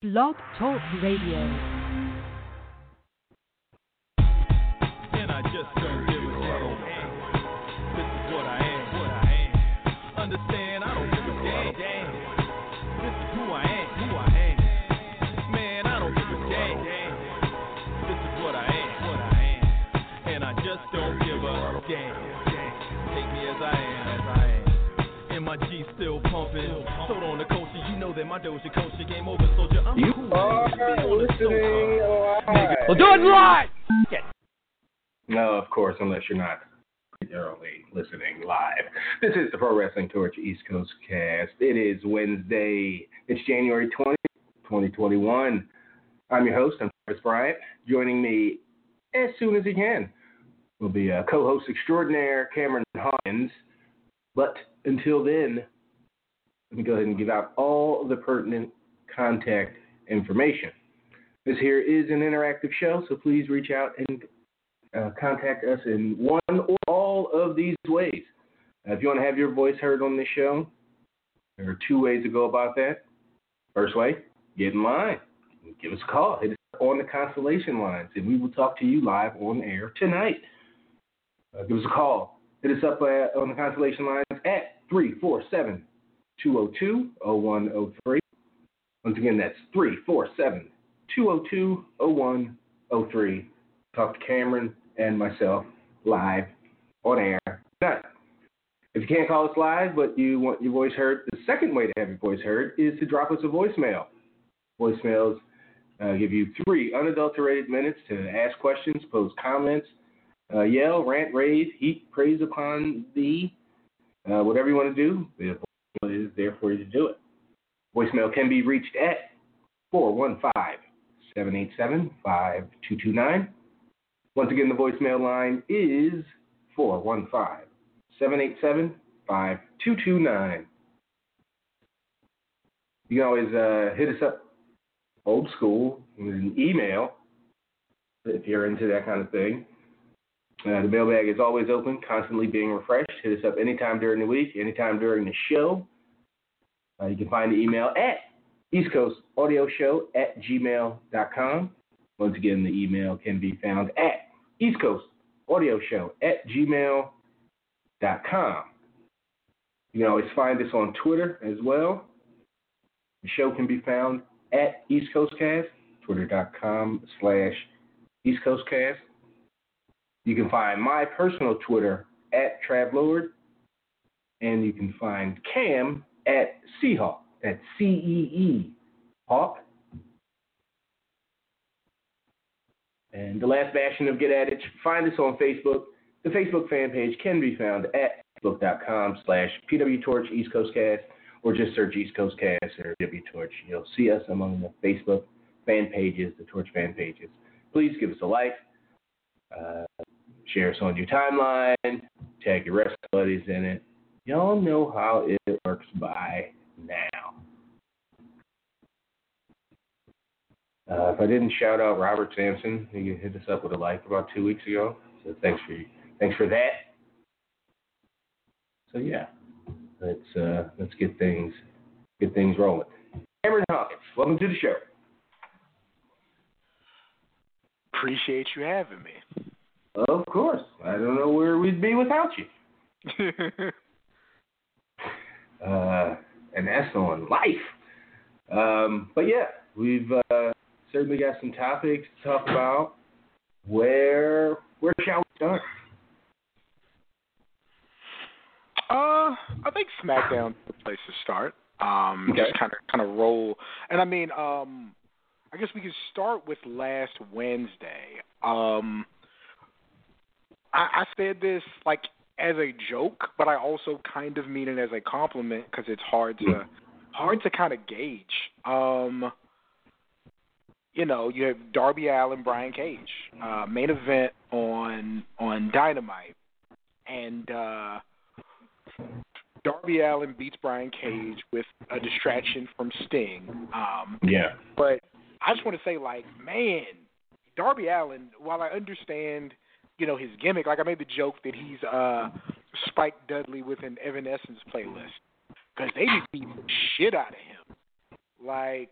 Blog Talk Radio. And I just don't give a damn. This is what I am, what I am. Understand, I don't give a damn. This is who I am, who I am. Man, I don't give a damn. This is what I am, what I am. And I just don't give a damn. Take me as I am, as I am. And my G still pumping. Sold on the culture, you know that my Doja culture game over, soldier. I'm You cool. are Be on the listening sofa. live. Well, do it live! No, of course, unless you're not thoroughly listening live. This is the Pro Wrestling Torch East Coast cast. It is Wednesday. It's January 20th, 2021. I'm your host, I'm Travis Bryant. Joining me as soon as he can will be uh, co-host extraordinaire Cameron Hawkins. But until then, let me go ahead and give out all the pertinent contact information. This here is an interactive show, so please reach out and uh, contact us in one or all of these ways. If you want to have your voice heard on this show, there are two ways to go about that. First way, get in line. Give us a call. Hit us on the Constellation lines, and we will talk to you live on air tonight. Uh, give us a call. Hit us up uh, on the Constellation lines at 347 202 0103. Once again, that's 347 202 0103. Talk to Cameron and myself live on air tonight. If you can't call us live, but you want your voice heard, the second way to have your voice heard is to drop us a voicemail. Voicemails uh, give you three unadulterated minutes to ask questions, pose comments, uh, yell, rant, rave, heap praise upon thee, uh, whatever you want to do. Is there for you to do it. Voicemail can be reached at 415 787 5229. Once again, the voicemail line is 415 787 5229. You can always uh, hit us up old school with an email if you're into that kind of thing. Uh, the mailbag is always open, constantly being refreshed. Hit us up anytime during the week, anytime during the show. Uh, you can find the email at East Coast Audio Show at gmail.com. Once again, the email can be found at East Coast Audio Show at gmail.com. You can always find us on Twitter as well. The show can be found at East Coast Cast, twitter.com slash East Coast Cast. You can find my personal Twitter at Travlord, and you can find Cam at Seahawk. That's C E E Hawk. And the last bastion of Get At It, find us on Facebook. The Facebook fan page can be found at facebook.com slash pwtorch East Coast Cast, or just search East Coast Cast or W Torch. You'll see us among the Facebook fan pages, the Torch fan pages. Please give us a like, uh, share us on your timeline, tag your wrestling buddies in it. Y'all know how it works by now. Uh, if I didn't shout out Robert Sampson, he hit us up with a like about two weeks ago. So thanks for thanks for that. So yeah, let's uh, let's get things get things rolling. Cameron Hawkins, welcome to the show. Appreciate you having me. Of course, I don't know where we'd be without you. uh, and that's on life. Um, but yeah, we've uh, certainly got some topics to talk about. Where where shall we start? uh, I think SmackDown is the place to start. Um, Okay. just kind of kind of roll, and I mean, um, I guess we could start with last Wednesday. Um, I, I said this like as a joke, but I also kind of mean it as a compliment because it's hard to hard to kind of gauge. Um, you know, you have Darby Allin, Brian Cage, uh, main event on on Dynamite, and uh, Darby Allin beats Brian Cage with a distraction from Sting. Um, Yeah. but I just want to say, like, man, Darby Allin. While I understand, you know, his gimmick, like I made the joke that he's uh, Spike Dudley with an Evanescence playlist because they beat the shit out of him. Like,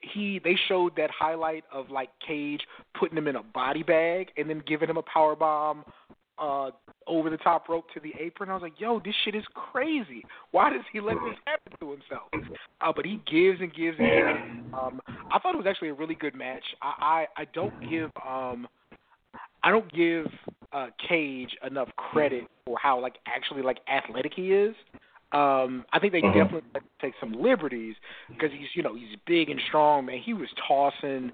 he they showed that highlight of like Cage putting him in a body bag and then giving him a power bomb uh over the top rope to the apron. I was like, yo, this shit is crazy. Why does he let this happen to himself? Uh, but he gives and gives and gives. Um, I thought it was actually a really good match. I I, I don't give um I don't give uh Cage enough credit for how like actually like athletic he is. Um, I think they Mhm. definitely take some liberties because he's, you know, he's big and strong, man. He was tossing,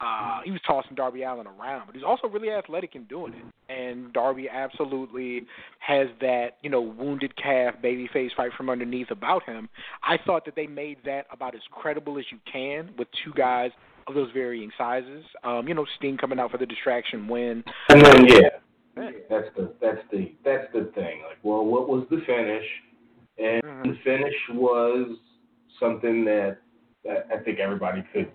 uh, he was tossing Darby Allin around, but he's also really athletic in doing it. And Darby absolutely has that, you know, wounded calf babyface fight from underneath about him. I thought that they made that about as credible as you can with two guys of those varying sizes. Um, you know, Sting coming out for the distraction win. And then yeah, that's the that's the that's the thing. Like, well, what was the finish? And Mhm. the finish was something that, that I think everybody could,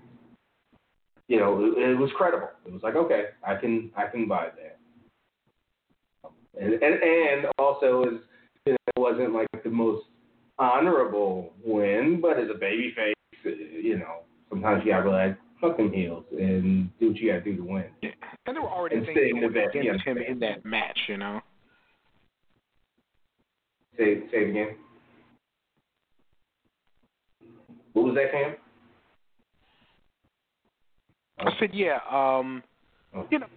you know, it, it was credible. It was like, okay, I can I can buy that. And and, and also is you know, it wasn't like the most honorable win, but as a baby face, you know, sometimes you gotta be like, fuck them heels and do what you gotta do to win. And there were already And things going against yeah, him in that match, you know. Say say it again. What was that, Cam? I said, yeah, um, Oh. you know,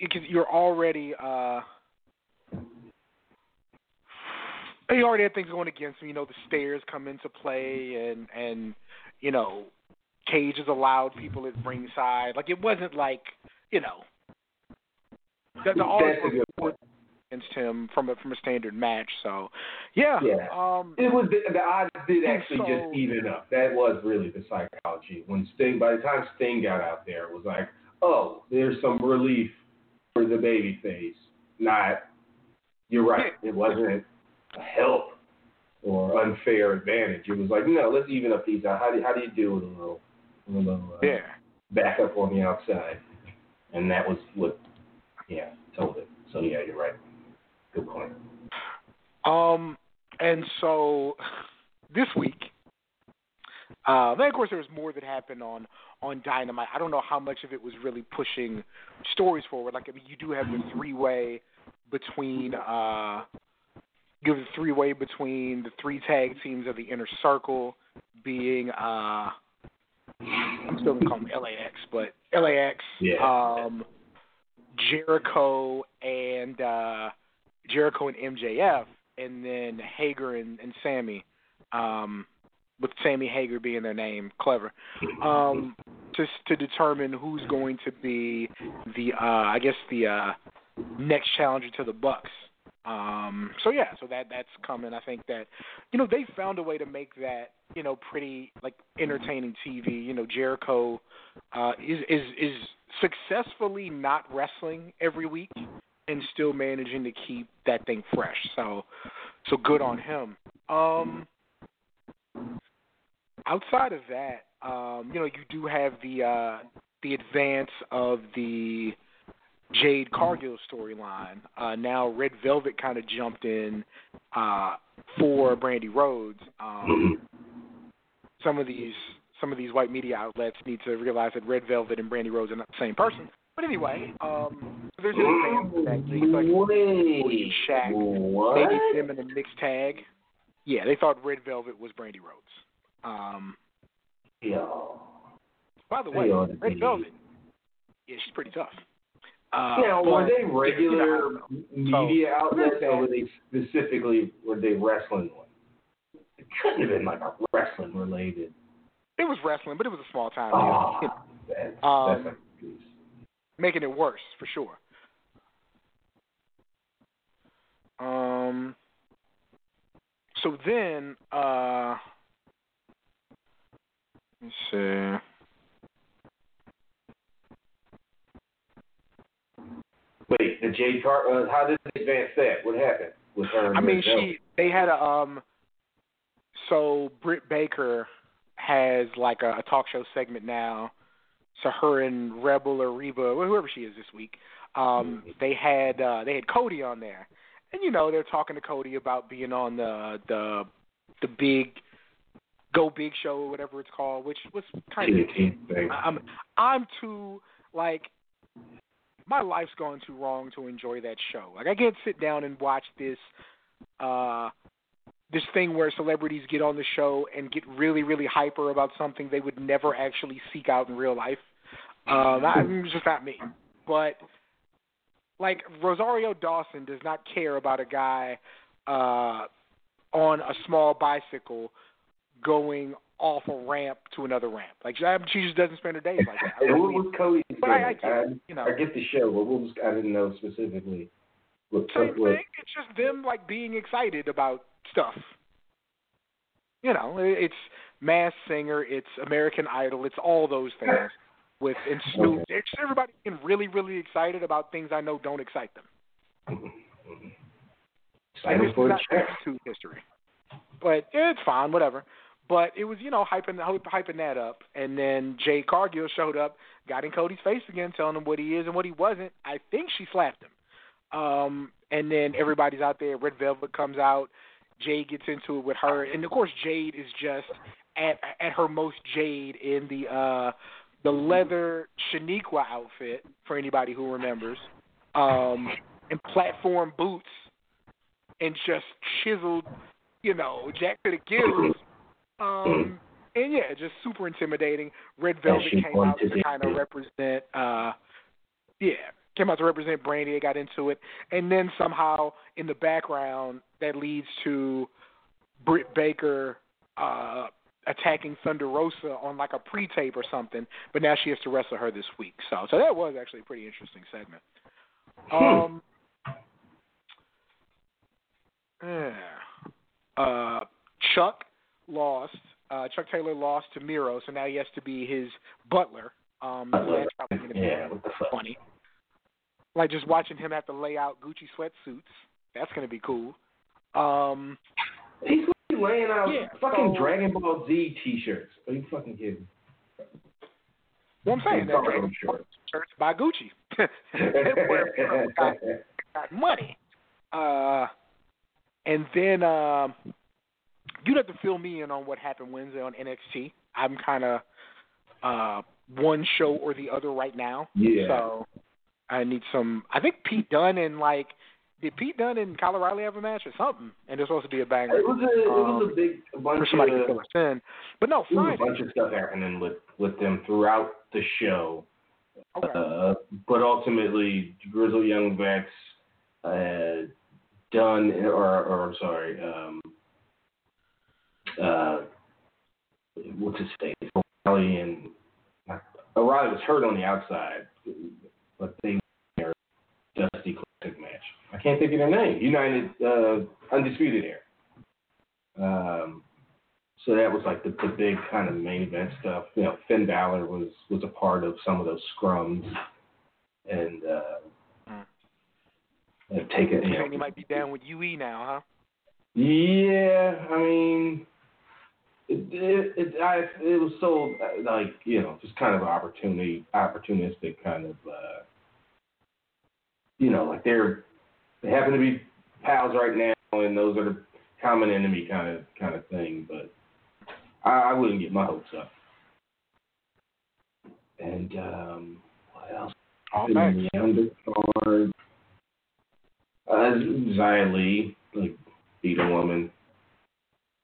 because you're already, uh, you already had things going against him. You know, the stairs come into play, and and you know, Cage has allowed people at ringside. Like it wasn't like you know, the, the odds That's were against him from a from a standard match. So, yeah, Yeah. um, It was the, the odds did actually so- just even up. That was really the psychology. When Sting, by the time Sting got out there, it was like, oh, there's some relief for the baby face. Not, you're right. It wasn't a help or unfair advantage. It was like, no, let's even up these out. How do how do you do with a little, little uh, yeah. back up on the outside? And that was what, yeah, told it. So yeah, you're right. Good point. Um, and so this week, uh, then of course there was more that happened on on Dynamite. I don't know how much of it was really pushing stories forward. Like I mean, you do have the three way between uh, you have the three way between the three tag teams of the Inner Circle being uh, I'm still gonna call them LAX, but LAX, Yeah. um, Jericho and uh, Jericho and MJF, and then Hager and, and Sammy, um, with Sammy Hager being their name, clever, um, to to determine who's going to be the uh, I guess the uh, next challenger to the Bucks. Um, so yeah, so that that's coming. I think that you know they found a way to make that you know pretty like entertaining TV. You know Jericho uh, is is is successfully not wrestling every week and still managing to keep that thing fresh. So so good on him. Um, outside of that, um, you know you do have the uh, the advance of the Jade Cargill storyline. Uh, now Red Velvet kind of jumped in uh, for Brandi Rhodes. Um, some of these some of these white media outlets need to realize that Red Velvet and Brandi Rhodes are not the same person. But anyway, um, there's an to that. They like Wait, Shaq, what? maybe them in a mixed tag. Yeah, they thought Red Velvet was Brandi Rhodes. Um, Yo. by the way, Red Velvet, yeah, she's pretty tough. Uh, Now, were they regular media outlets, or were they specifically were they wrestling one? It couldn't have been like a wrestling related. It was wrestling, but it was a small time Oh, deal. that's, Um, that's making it worse for sure. Um. So then, uh, let's see. Wait, the Jade Car. Uh, how did they advance that? What happened with her? and I mean, Velvet? she they had a um. So Britt Baker has like a, a talk show segment now. So her and Rebel or Reba, whoever she is this week, um, they had uh, they had Cody on there, and you know they're talking to Cody about being on the the the big Go Big Show or whatever it's called, which was kind of. I'm I'm too like my life's gone too wrong to enjoy that show. Like I can't sit down and watch this uh this thing where celebrities get on the show and get really really hyper about something they would never actually seek out in real life. Um I, it's just not me. But like Rosario Dawson does not care about a guy uh on a small bicycle going off a ramp to another ramp. Like she just doesn't spend her days like that. What was Cody But I- I get- I, you know. I get the show, but what was I didn't know specifically. What, Same what, thing. It's just them like being excited about stuff. You know, it's Masked Singer, it's American Idol, it's all those things. With and Snoop, Okay. it's everybody getting really, really excited about things I know don't excite them. Excited this is for a not history, but it's fine, whatever. But it was, you know, hyping hyping that up, and then Jade Cargill showed up, got in Cody's face again, telling him what he is and what he wasn't. I think she slapped him. Um, and then everybody's out there. Red Velvet comes out. Jade gets into it with her, and of course Jade is just at at her most Jade in the uh the leather Shaniqua outfit for anybody who remembers, um, and platform boots, and just chiseled, you know, Jack to the gills. Um, and yeah, just super intimidating. Red Velvet came out to kind of represent, uh, yeah, came out to represent Brandi. They got into it, and then somehow in the background that leads to Britt Baker uh, attacking Thunder Rosa on like a pre-tape or something. But now she has to wrestle her this week. So, so that was actually a pretty interesting segment. Um, yeah. Uh, Chuck lost. Uh, Chuck Taylor lost to Miro, so now he has to be his butler. Um, so that's probably going to be Yeah, what the fuck? funny. Like just watching him have to lay out Gucci sweatsuits. That's going to be cool. Um, He's laying out Yeah, fucking so- Dragon Ball Z T-shirts. Are you fucking kidding? what I'm saying, that Dragon Ball shirts by Gucci. Got, got money. Uh, and then um, you'd have to fill me in on what happened Wednesday on NXT. I'm kind of uh, one show or the other right now. Yeah. So I need some. I think Pete Dunne and like did Pete Dunne and Kyle O'Reilly have a match or something? And there's supposed to be a banger. It was a it was a big a for bunch somebody of to fill us in. But no, there was a Friday. bunch of stuff happening with with them throughout the show. Okay. Uh, but ultimately, Grizzled Young Vets, uh, Dunne, or, or I'm sorry, um, uh, what's his face? O'Reilly and O'Reilly was hurt on the outside, but they their Dusty Classic match. I can't think of their name. United uh, Undisputed Era. Um, so that was like the, the big kind of main event stuff. You know, Finn Balor was was a part of some of those scrums, and uh, Mm. taken. You know, might be down with UE now, huh? yeah, I mean, it it it, I, it was so like you know just kind of opportunity opportunistic kind of uh, you know like they're they happen to be pals right now and those are the common enemy kind of kind of thing, but I, I wouldn't get my hopes up. And um, what else? All the undercard. Uh, Xia Li, like beat a woman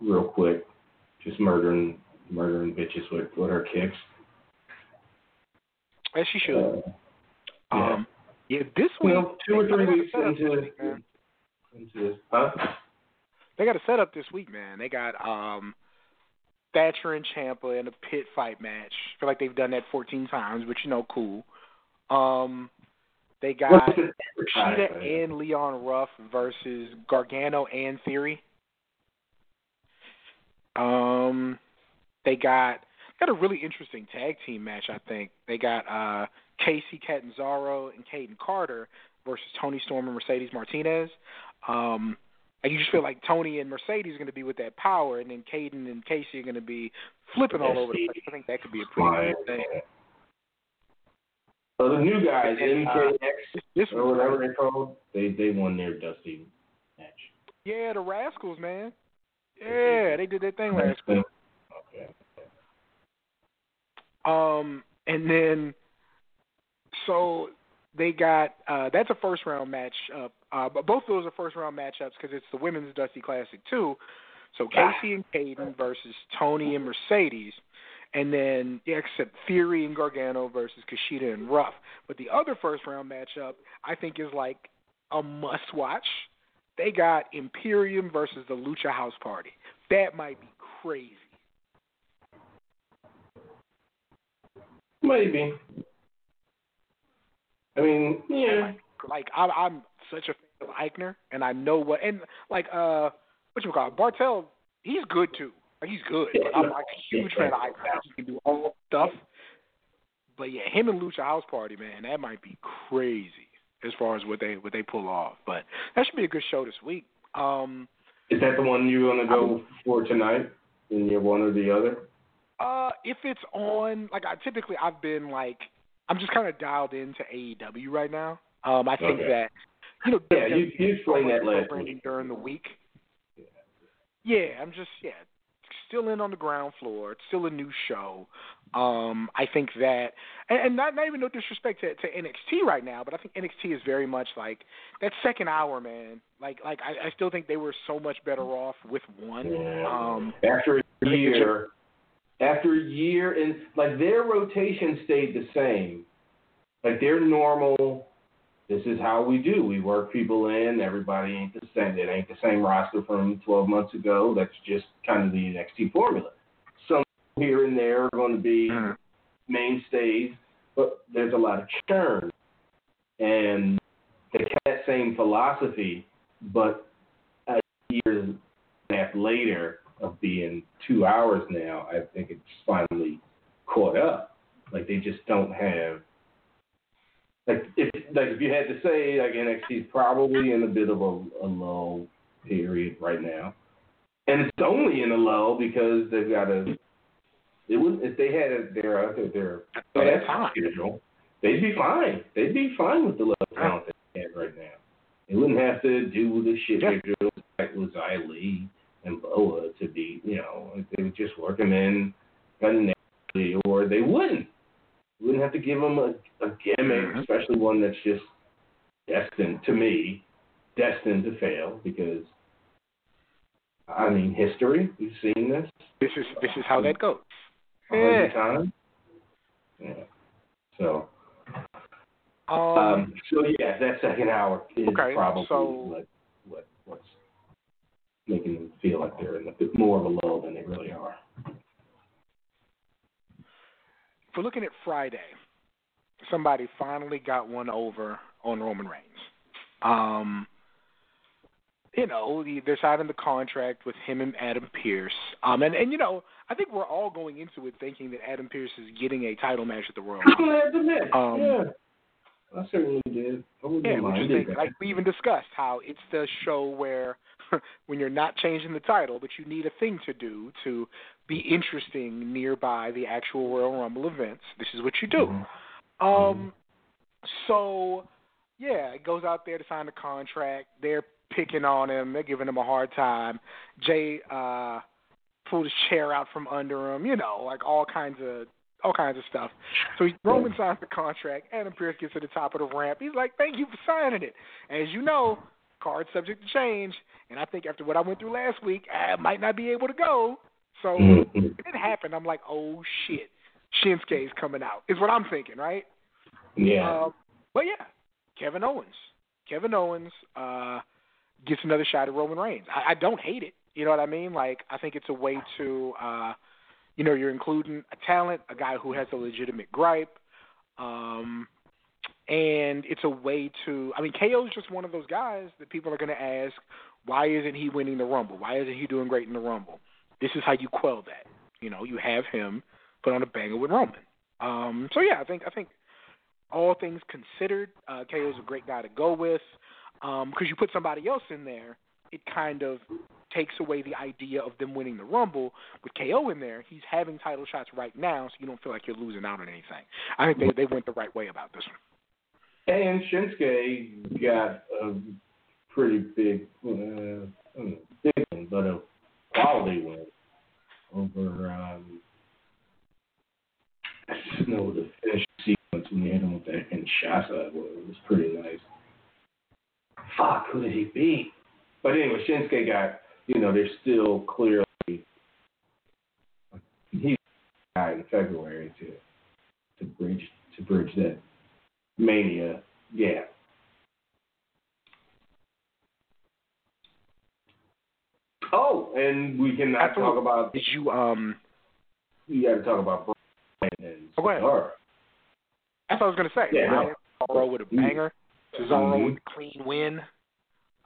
real quick, just murdering murdering bitches with, with her kicks. As she should. Uh, yeah. Um, yeah, this you week know, two or three weeks into this into this, huh? They got a setup this week, man. They got um Thatcher and Ciampa in a pit fight match. I feel like they've done that 14 times, which you know, cool. Um, they got Kushida and Leon Ruff versus Gargano and Theory. Um, they got got a really interesting tag team match. I think they got uh Kacy Catanzaro and Kayden Carter versus Toni Storm and Mercedes Martinez. Um, and you just feel like Toni and Mercedes are going to be with that power, and then Kayden and Kacy are going to be flipping all over the place. I think that could be a pretty good thing. So the new guys, And, uh, MKX or whatever they're called, they they won their Dusty match. Yeah, the Rascals, man. Yeah, they did their thing last week. Um, and then so they got uh, that's a first round match. Uh, uh, but both of those are first round matchups because it's the women's Dusty Classic too. So Kacy and Kayden versus Toni and Mercedes, and then yeah, except Theory and Gargano versus Kushida and Ruff. But the other first round matchup I think is like a must watch. They got Imperium versus the Lucha House Party. That might be crazy. Maybe. I mean, yeah. Like I'm, I'm such a fan of Aichner, and I know what and like uh, what you call it, Barthel. He's good too. Like he's good, but I'm like a huge fan of Aichner. He can do all stuff. But yeah, him and Lucha House Party, man, that might be crazy as far as what they what they pull off. But that should be a good show this week. Um, Is that the one you're gonna go for tonight? In your one or the other? Uh, if it's on, like I typically I've been like I'm just kind of dialed into AEW right now. Um, I think Okay. that you know Yeah, you- you explained that last week. during the week. Yeah, I'm just yeah, still in on the ground floor. It's still a new show. Um, I think that, and, and not not even no disrespect to, to NXT right now, but I think NXT is very much like that second hour, man. Like like I, I still think they were so much better off with one. Yeah. Um, after a year, after a year, and like their rotation stayed the same. Like their normal, this is how we do. We work people in. Everybody ain't the same. It ain't the same roster from 12 months ago. That's just kind of the NXT formula. Some here and there are going to be Mhm. mainstays, but there's a lot of churn. And they kept that same philosophy, but a year and a half later of being two hours now, I think it's finally caught up. Like they just don't have like if like if you had to say like NXT's probably in a bit of a, a low period right now. And it's only in a low because they've got a it would if they had a, their their their Oh, that's fine. schedule, they'd be fine. They'd be fine with the level of talent they have right now. They wouldn't have to do the shit Yeah. they're doing like with Li and Boa to be, you know, they would just work them in naturally, or they wouldn't. You wouldn't have to give them a, a gimmick, Mhm. especially one that's just destined, to me, destined to fail because, I mean, history, we've seen this this is this is how that goes. Yeah. times. Yeah. So, Um, um, so yeah, that second hour is Okay, probably so- what, what what's making them feel like they're in a bit more of a lull than they really are. If we're looking at Friday, somebody finally got one over on Roman Reigns. Um, you know, they're signing the contract with him and Adam Pearce. Um, and, and you know, I think we're all going into it thinking that Adam Pearce is getting a title match at the Royal I'm Rumble. glad to admit, Um, yeah, I certainly did. I Yeah, which is minded think, that. like we even discussed how it's the show where when you're not changing the title, but you need a thing to do to be interesting nearby the actual Royal Rumble events. This is what you do. Mhm. Um, so yeah, it goes out there to sign the contract. They're picking on him. They're giving him a hard time. Jey uh pulled his chair out from under him. You know, like all kinds of all kinds of stuff. So he, Roman signs the contract. Adam Pearce gets to the top of the ramp. He's like, "Thank you for signing it." As you know, card subject to change. And I think after what I went through last week, I might not be able to go. So Mhm. it happened, I'm like, "Oh shit, Shinsuke's coming out." Is what I'm thinking, right? Yeah. Um, but yeah, Kevin Owens. Kevin Owens uh, gets another shot at Roman Reigns. I, I don't hate it. You know what I mean? Like I think it's a way to, uh, you know, you're including a talent, a guy who has a legitimate gripe, um, and it's a way to. I mean, KO is just one of those guys that people are going to ask, why isn't he winning the Rumble? Why isn't he doing great in the Rumble? This is how you quell that. You know, you have him put on a banger with Roman. Um, so yeah, I think I think all things considered, uh, KO is a great guy to go with because you put somebody else in there, it kind of takes away the idea of them winning the Rumble. With KO in there, he's having title shots right now, so you don't feel like you're losing out on anything. I think they they went the right way about this one. And Shinsuke got a pretty big, uh, I don't know, big one, but a quality win over um, I just know the finish sequence when he hit him with that Kinshasa It was pretty nice. Fuck, who did he beat? But anyway, Shinsuke got, you know, they're still clearly he's guy in February to to bridge to bridge that mania yeah. Oh, and we cannot Absolutely. talk about Did you um? we got to talk about Bryan and Oh, go ahead. That's what I was gonna say. Yeah, Ryan Cesaro with a banger. Cesaro Mhm. with a clean win.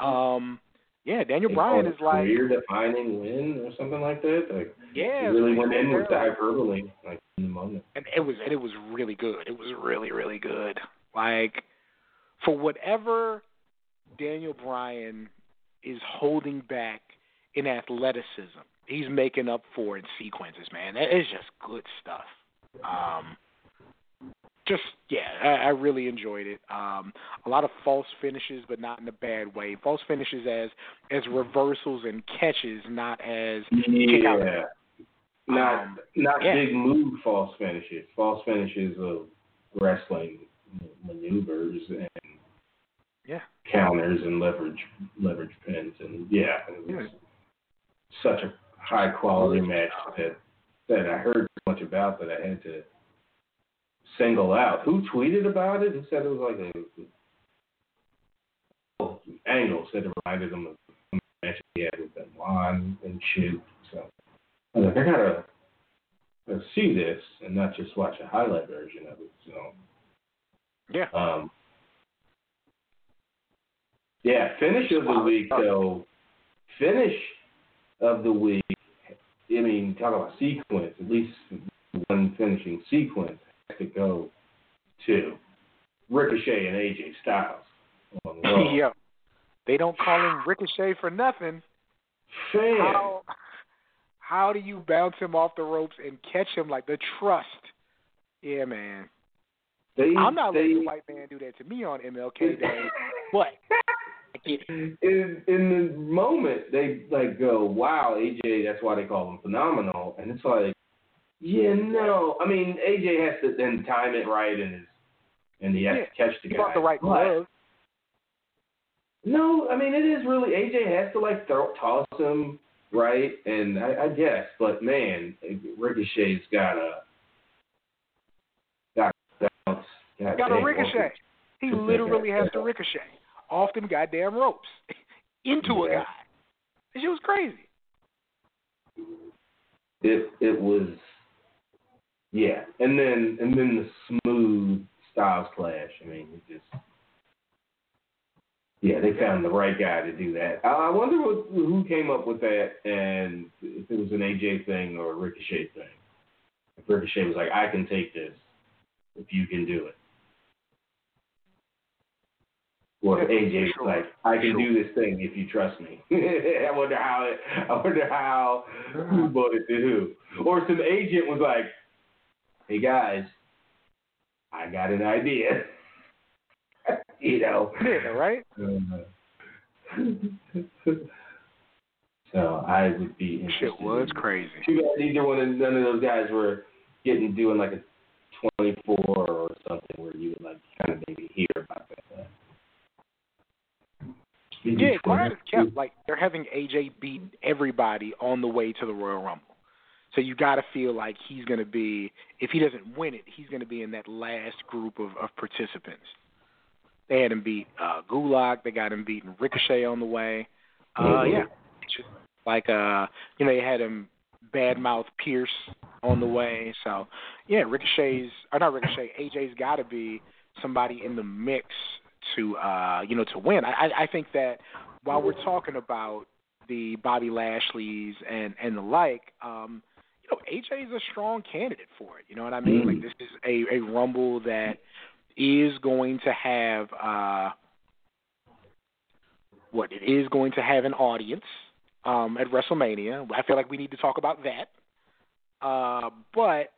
Um, yeah, Daniel Bryan is like, career defining win or something like that. Like yeah, he really went in with the hyperbole, like in the moment. and it was and it was really good. It was really really good. Like for whatever Daniel Bryan is holding back in athleticism, he's making up for in sequences. Man, that is just good stuff. Um, just yeah, I, I really enjoyed it. Um, a lot of false finishes, but not in a bad way. False finishes as as reversals and catches, not as kick out. Yeah. Not Um, not yeah. big move false finishes. False finishes of wrestling maneuvers and Yeah. counters and leverage leverage pins and yeah, it was Yeah. such a high quality match that that I heard so much about that I had to single out. Who tweeted about it? and said it was like a oh, Angle said it reminded him of the match he had with Benoit and shit. So I was like, I gotta, gotta see this and not just watch a highlight version of it. So Yeah. um, yeah, finish of the week though. Finish of the week. I mean, talk about sequence. At least one finishing sequence has to go to Ricochet and AJ Styles on. They don't call him Ricochet for nothing. Fan, How how do you bounce him off the ropes and catch him like the trust? Yeah, man. They, I'm not they, letting a white man do that to me on MLK Day, but I get it. in in the moment they like go, wow, AJ, that's why they call him phenomenal, and it's like, yeah, no, I mean AJ has to then time it right and is, and he has Yeah, to catch the He guy. brought the right glove. No, I mean it is really AJ has to like throw toss him right, and I, I guess, but man, Ricochet's got a got a bounce. God Got a ricochet. He literally has to ricochet off them goddamn ropes into a guy. Shit was crazy. it it was yeah. And then and then the smooth styles clash. I mean it just yeah they found the right guy to do that. I I wonder what, who came up with that and if it was an aj thing or a ricochet thing. If ricochet was like i can take this if you can do it or AJ was sure. like, I can Sure. do this thing if you trust me. I wonder how it, I wonder how who bought it to who. Or some agent was like, Hey guys, I got an idea. you know. Yeah, right? Uh, so I would be interested. Shit was crazy. Too bad neither one of none of those guys were getting doing like a twenty four or something where you would like kind of maybe hear about that. Did Yeah, quiet as kept. Like they're having AJ beat everybody on the way to the Royal Rumble. So you got to feel like he's going to be. If he doesn't win it, he's going to be in that last group of, of participants. They had him beat uh, Gulak. They got him beating Ricochet on the way. Uh, Mhm. yeah, just like uh, you know, they had him badmouth Pearce on the way. So yeah, Ricochet's or not Ricochet. AJ's got to be somebody in the mix to uh, you know to win. I, I I think that while we're talking about the Bobby Lashley's and and the like, um, you know, AJ is a strong candidate for it. You know what I mean? Mm. Like this is a a rumble that is going to have uh what it is going to have an audience um at WrestleMania. I feel like we need to talk about that. Uh but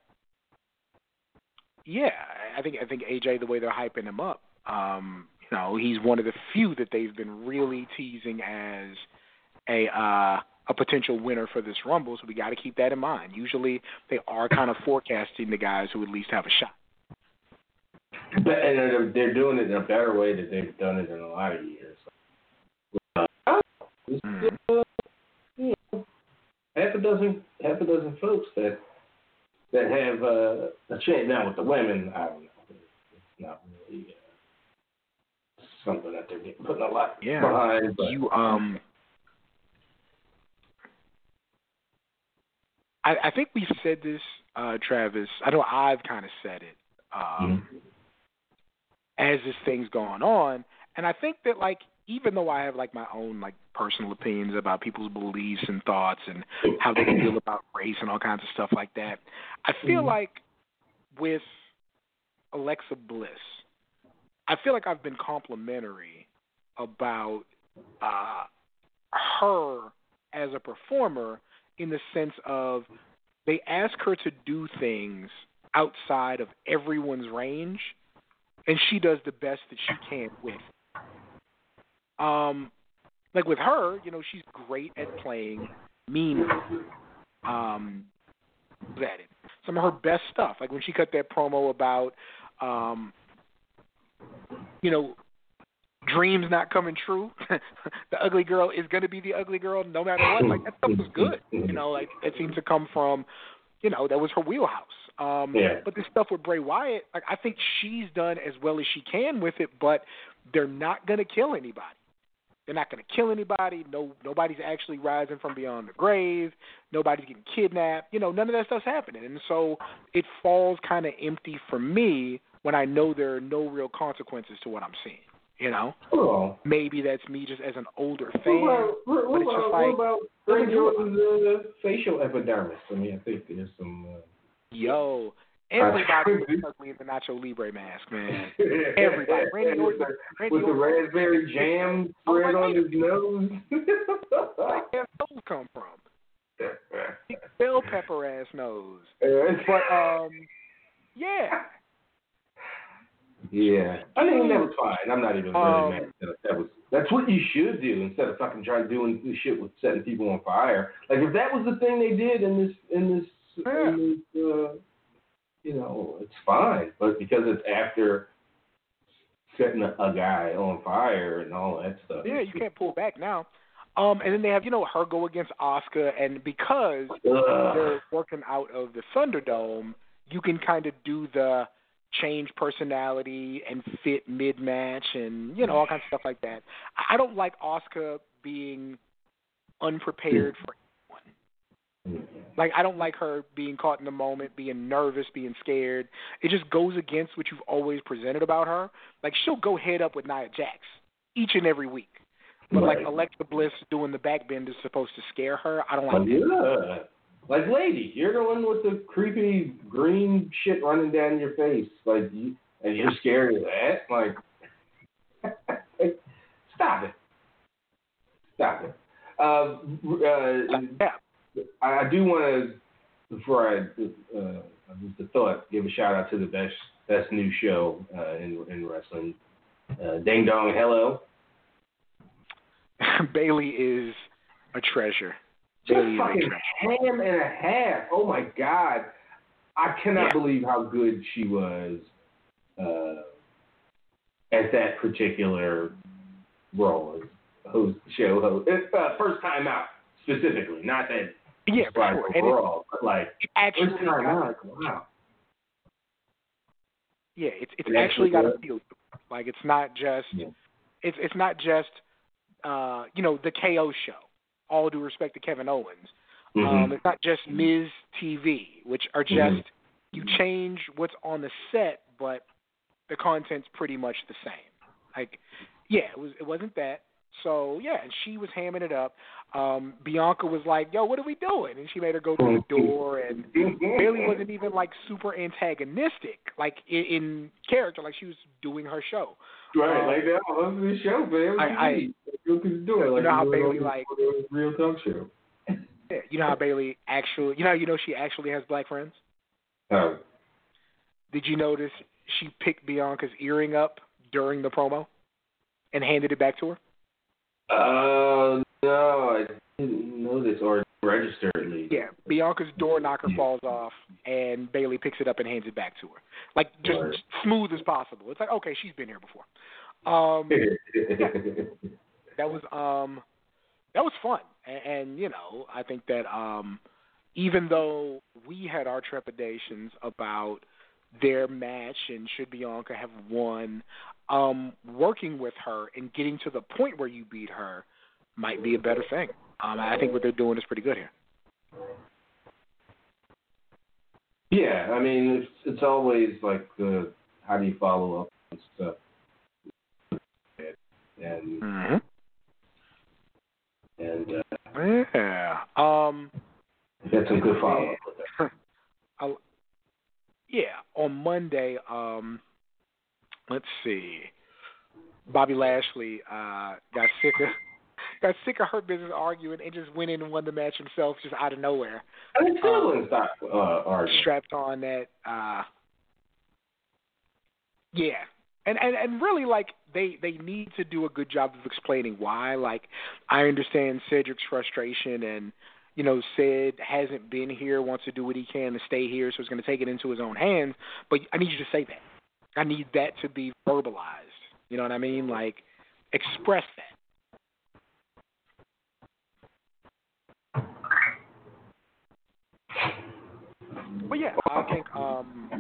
yeah, I think I think AJ the way they're hyping him up, um, know, he's one of the few that they've been really teasing as a uh a potential winner for this Rumble, so we got to keep that in mind. Usually, they are kind of forecasting the guys who at least have a shot. But and they're, they're doing it in a better way than they've done it in a lot of years. Uh, Mm. uh, you know, half a dozen, half a dozen folks that that have uh, a chance. Now with the women, I don't know. It's not really uh, something that they're getting putting a lot Yeah. behind. But You um, I, I think we've said this, uh, Travis. I know I've kind of said it. Um, Mhm. as this thing's going on. And I think that like even though I have like my own like personal opinions about people's beliefs and thoughts and how they feel about race and all kinds of stuff like that, I feel Mhm. like with Alexa Bliss, I feel like I've been complimentary about uh her as a performer in the sense of they ask her to do things outside of everyone's range and she does the best that she can with. Um, like with her, you know, she's great at playing mean. Um. Some of her best stuff, like when she cut that promo about, um, you know, dreams not coming true. the ugly girl is going to be the ugly girl no matter what. Like that stuff was good. You know, like it seemed to come from, you know, that was her wheelhouse. Um, Yeah. But this stuff with Bray Wyatt, like I think she's done as well as she can with it, but they're not going to kill anybody. They're not going to kill anybody. No, nobody's actually rising from beyond the grave. Nobody's getting kidnapped. You know, none of that stuff's happening, and so it falls kind of empty for me when I know there are no real consequences to what I'm seeing. You know, Well, maybe that's me just as an older what fan. about, what, about, what like, about do it. Jordan's uh, facial epidermis? I mean, I think there's some. Uh, Yo, everybody was ugly in the Nacho Libre mask, man. Everybody. Randy with Orton, the, Randy with the Orton, raspberry jam Oh, spread on his nose. where did those come from? Bell pepper ass nose. But um, yeah, yeah, I mean that was fine. I'm not even really Um, mad. That, that was that's what you should do instead of fucking trying doing this shit with setting people on fire. Like if that was the thing they did in this in this, Yeah. in this uh, you know, it's fine. But because it's after setting a, a guy on fire and all that stuff. yeah, you can't pull back now. Um, and then they have you know her go against Asuka, and because Ugh. they're working out of the Thunderdome, you can kind of do the change personality and fit mid match and you know mm. all kinds of stuff like that. I don't like Asuka being unprepared mm. for anyone. Like I don't like her being caught in the moment, being nervous, being scared. It just goes against what you've always presented about her. Like she'll go head up with Nia Jax each and every week. But like Right. Alexa Bliss doing the backbend is supposed to scare her. I don't like oh, that. yeah. Like, lady, you're the one with the creepy green shit running down your face. Like, you, and you're scared of that? Like, stop it. Stop it. Uh, uh, Yeah. I, I do want to, before I, uh, just a thought, give a shout out to the best best new show uh, in in wrestling, uh, Ding Dong Hello. Bayley is a treasure. Just Bayley fucking ham and a half. Oh my god, I cannot Yeah. believe how good she was uh, at that particular role as host, show host. Uh, first time out specifically, not that Yeah, like sure. Overall, but like actually first time out. Wow. yeah, it's it's It actually actually got a feel. Like it's not just Yeah. it's it's not just uh, you know the KO show. All due respect to Kevin Owens. Um, Mhm. it's not just Miz TV, which are just Mhm. you change what's on the set, but the content's pretty much the same. Like, yeah, it was it wasn't that. So yeah, and she was hamming it up. Um, Bianca was like, "Yo, what are we doing?" And she made her go through the door, and Bayley wasn't even like super antagonistic, like in, in character, like she was doing her show. Right, Um, like that was the show, man. What I- you I- mean? You can do it. you Like know how you Bayley, like- real talk show. Yeah, you know how Bayley actually, you know, you know she actually has black friends. Oh, Did you notice she picked Bianca's earring up during the promo and handed it back to her? Uh, no, I didn't know this or register at least. Yeah, Bianca's door knocker Yeah. falls off, and Bayley picks it up and hands it back to her, like just Word. smooth as possible. It's like, okay, she's been here before. Um, that was um, that was fun, and, and you know, I think that um, even though we had our trepidations about their match and should Bianca have won, um, working with her and getting to the point where you beat her might be a better thing. Um, I think what they're doing is pretty good here. yeah, I mean, it's it's always like the how do you follow up and stuff, and Mm-hmm. and uh, Yeah. Um. had some good follow up with that. I'll, yeah. On Monday, um, let's see. Bobby Lashley uh got sick of got sick of her business arguing and just went in and won the match himself just out of nowhere. I mean, stop uh, arguing. Strapped on that. uh Yeah. And, and and really like they they need to do a good job of explaining why. Like I understand Cedric's frustration and you know, Sid hasn't been here, wants to do what he can to stay here, so he's going to take it into his own hands. But I need you to say that. I need that to be verbalized. You know what I mean? Like, express that. But yeah, I think um,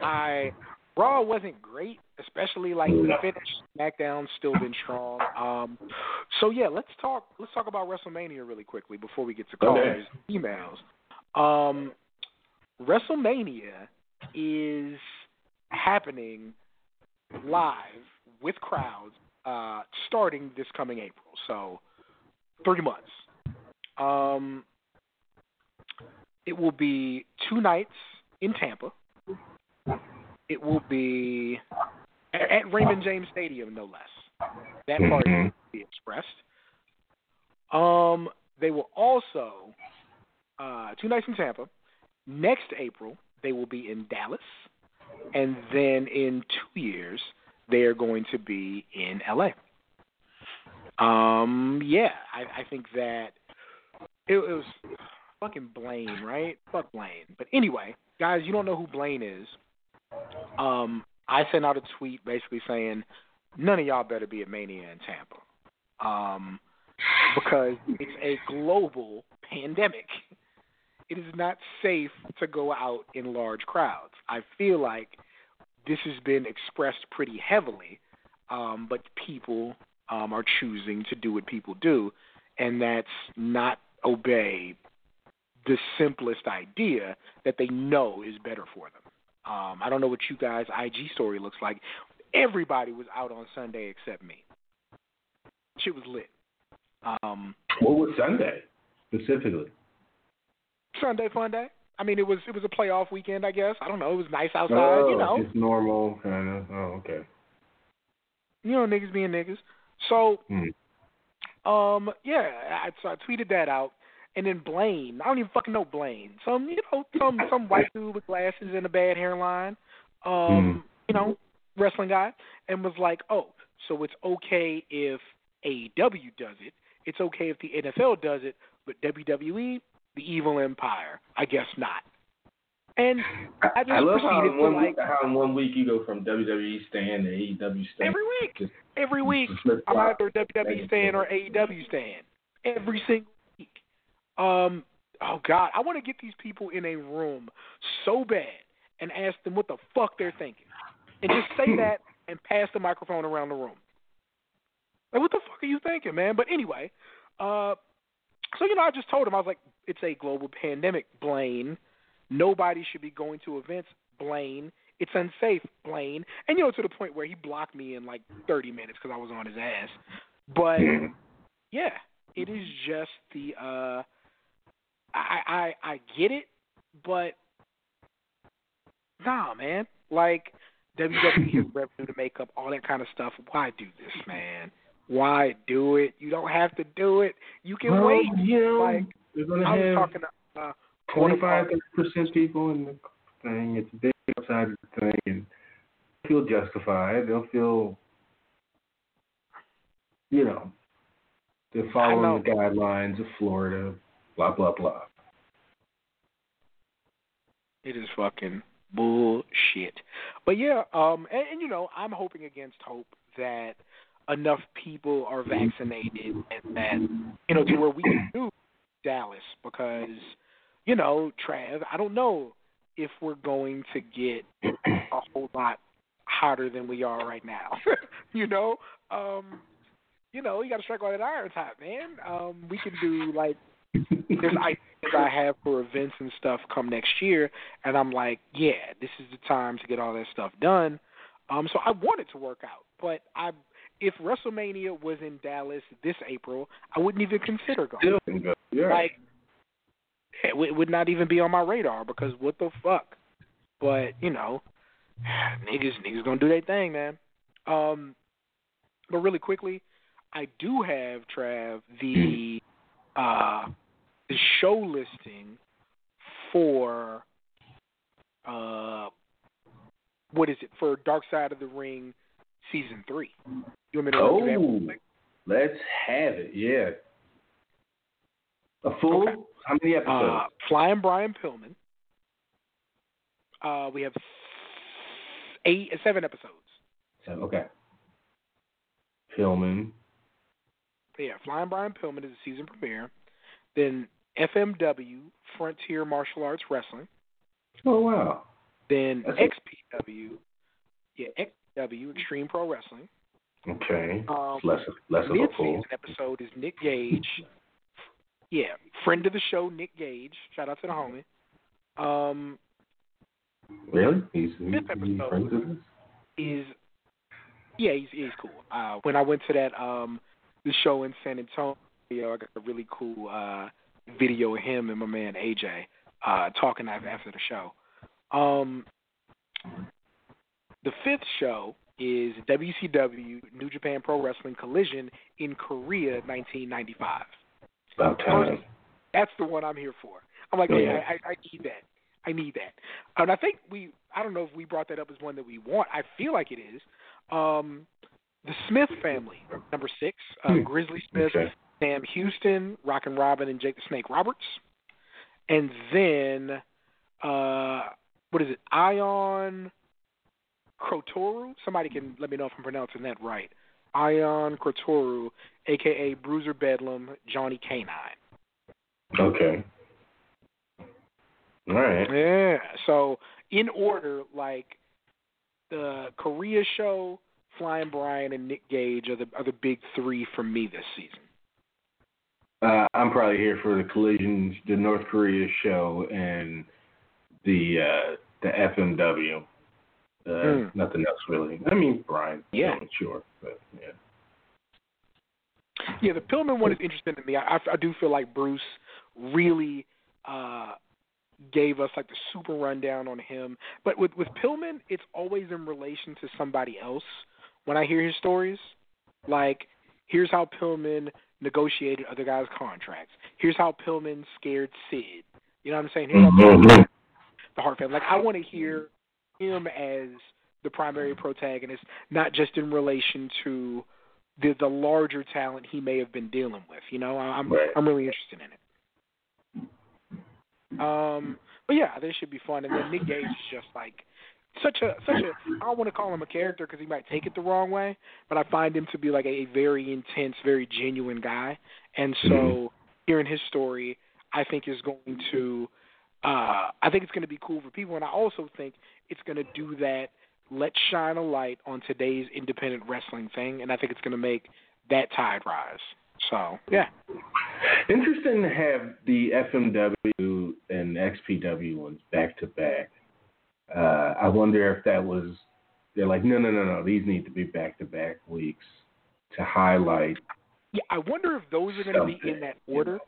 I Raw wasn't great, especially like the finish. SmackDown's still been strong. Um, so yeah, let's talk. Let's talk about WrestleMania really quickly before we get to callers Okay. emails. Um, WrestleMania is happening live with crowds uh, starting this coming April. So three months. Um, it will be two nights in Tampa. It will be at, at Raymond James Stadium, no less. That part Mhm. will be expressed. Um, they will also uh, two nights in Tampa. Next April, they will be in Dallas, and then in two years, they are going to be in LA. Um, yeah, I, I think that it, it was fucking Blaine, right? Fuck Blaine. But anyway, guys, you don't know who Blaine is. Um, I sent out a tweet basically saying none of y'all better be at Mania in Tampa, um, because it's a global pandemic. It is not safe to go out in large crowds. I feel like this has been expressed pretty heavily, um, but people um, are choosing to do what people do, and that's not obey the simplest idea that they know is better for them. Um, I don't know what you guys' IG story looks like. Everybody was out on Sunday except me. Shit was lit. Um, What was Sunday specifically? Sunday fun day. I mean, it was it was a playoff weekend, I guess. I don't know. It was nice outside, oh, you know. It's normal kind of. Oh, okay. You know, niggas being niggas. So, Hmm. um, yeah, I, so I tweeted that out, and then Blaine. I don't even fucking know Blaine. Some, you know, some some white dude with glasses and a bad hairline. Um, you know, wrestling guy, and was like, oh, so it's okay if AEW does it. It's okay if the NFL does it, but WWE, the evil empire, I guess not. And I just I love how in, one like week, how in one week you go from WWE stand to AEW stand. every week, Just every week. I'm either WWE stand or AEW stand every single week. Um, oh God, I want to get these people in a room so bad and ask them what the fuck they're thinking, and just say that and pass the microphone around the room. Like, what the fuck are you thinking, man? But anyway, uh, so you know, I just told him I was like, it's a global pandemic, Blaine. Nobody should be going to events, Blaine. It's unsafe, Blaine. And you know, to the point where he blocked me in like 30 minutes because I was on his ass. But yeah, it is just the uh I I I get it, but nah, man. Like WWE has revenue to make up all that kind of stuff. Why do this, man? Why do it? You don't have to do it. You can Well, wait. You know, Like, gonna I was have talking to uh, 25 percent people in the thing. It's a big outside of the thing, and feel justified. They'll feel, you know, They're following the guidelines of Florida. Blah blah blah. It is fucking bullshit. But yeah, um, and, and you know, I'm hoping against hope that enough people are vaccinated and that you know to where we can do Dallas because you know, Trav, I don't know if we're going to get a whole lot hotter than we are right now. you know, um, you know, you got to strike while that iron's hot, man. Um, we can do like there's ideas I have for events and stuff come next year, and I'm like, yeah, this is the time to get all that stuff done. Um, so I want it to work out, but I, if WrestleMania was in Dallas this April, I wouldn't even consider going. Yeah. Like, it would not even be on my radar because what the fuck? But you know, niggas, niggas gonna do their thing, man. Um, but really quickly, I do have Trav the uh the show listing for uh what is it for Dark Side of the Ring season three. You want me to oh, let's have it. Yeah, a full. Okay. How many episodes? Uh, Flying Brian Pillman. Uh, we have eight, seven episodes. Seven. Okay. Pillman. Yeah, Flying Brian Pillman is the season premiere. Then FMW, Frontier Martial Arts Wrestling. Oh wow. Then That's XPW, XPW Extreme Pro Wrestling. Okay. Um, less less of a full. episode is Nick Gage. Yeah, friend of the show, Nick Gage. Shout out to the homie. Um, really? He's, he's fifth episode is yeah, he's he's cool. Uh, when I went to that um the show in San Antonio, I got a really cool uh video of him and my man AJ uh talking after the show. Um, the fifth show is WCW New Japan Pro Wrestling Collision in Korea, 1995. About time. That's the one I'm here for. I'm like, hey, I, I, I need that. I need that. And I think we, I don't know if we brought that up as one that we want. I feel like it is. Um, the Smith family, number six, uh, hmm. Grizzly Smith, okay. Sam Houston, Rockin' Robin, and Jake the Snake Roberts. And then, uh, what is it? Ion Croitoru. Somebody can let me know if I'm pronouncing that right. Ion Croitoru, aka Bruiser Bedlam, Johnny K-9. Okay. All right. Yeah. So in order, like the Korea show, Flying Brian, and Nick Gage are the are the big three for me this season. Uh, I'm probably here for the collisions, the North Korea show, and the uh, the FMW. Uh, mm. Nothing else really. I mean, Brian. Yeah. Sure, but yeah. Yeah, the Pillman one is interesting to me. I, I do feel like Bruce really uh, gave us like the super rundown on him. But with with Pillman, it's always in relation to somebody else. When I hear his stories, like here's how Pillman negotiated other guys' contracts. Here's how Pillman scared Sid. You know what I'm saying? Here's how mm-hmm. the Hart family. Like I want to hear him as the primary protagonist, not just in relation to the the larger talent he may have been dealing with. You know, I'm right. I'm really interested in it. Um, but yeah, this should be fun. And then Nick Gage is just like such a such a I don't want to call him a character because he might take it the wrong way, but I find him to be like a, very intense, very genuine guy. And so mm-hmm. hearing his story, I think is going to uh I think it's going to be cool for people, and I also think it's going to do that. Let's shine a light on today's independent wrestling thing, and I think it's going to make that tide rise. So yeah. Interesting to have the FMW and XPW ones back to back. Uh, I wonder if that was they're like no no no no these need to be back to back weeks to highlight. Yeah, I wonder if those are going to be in that order.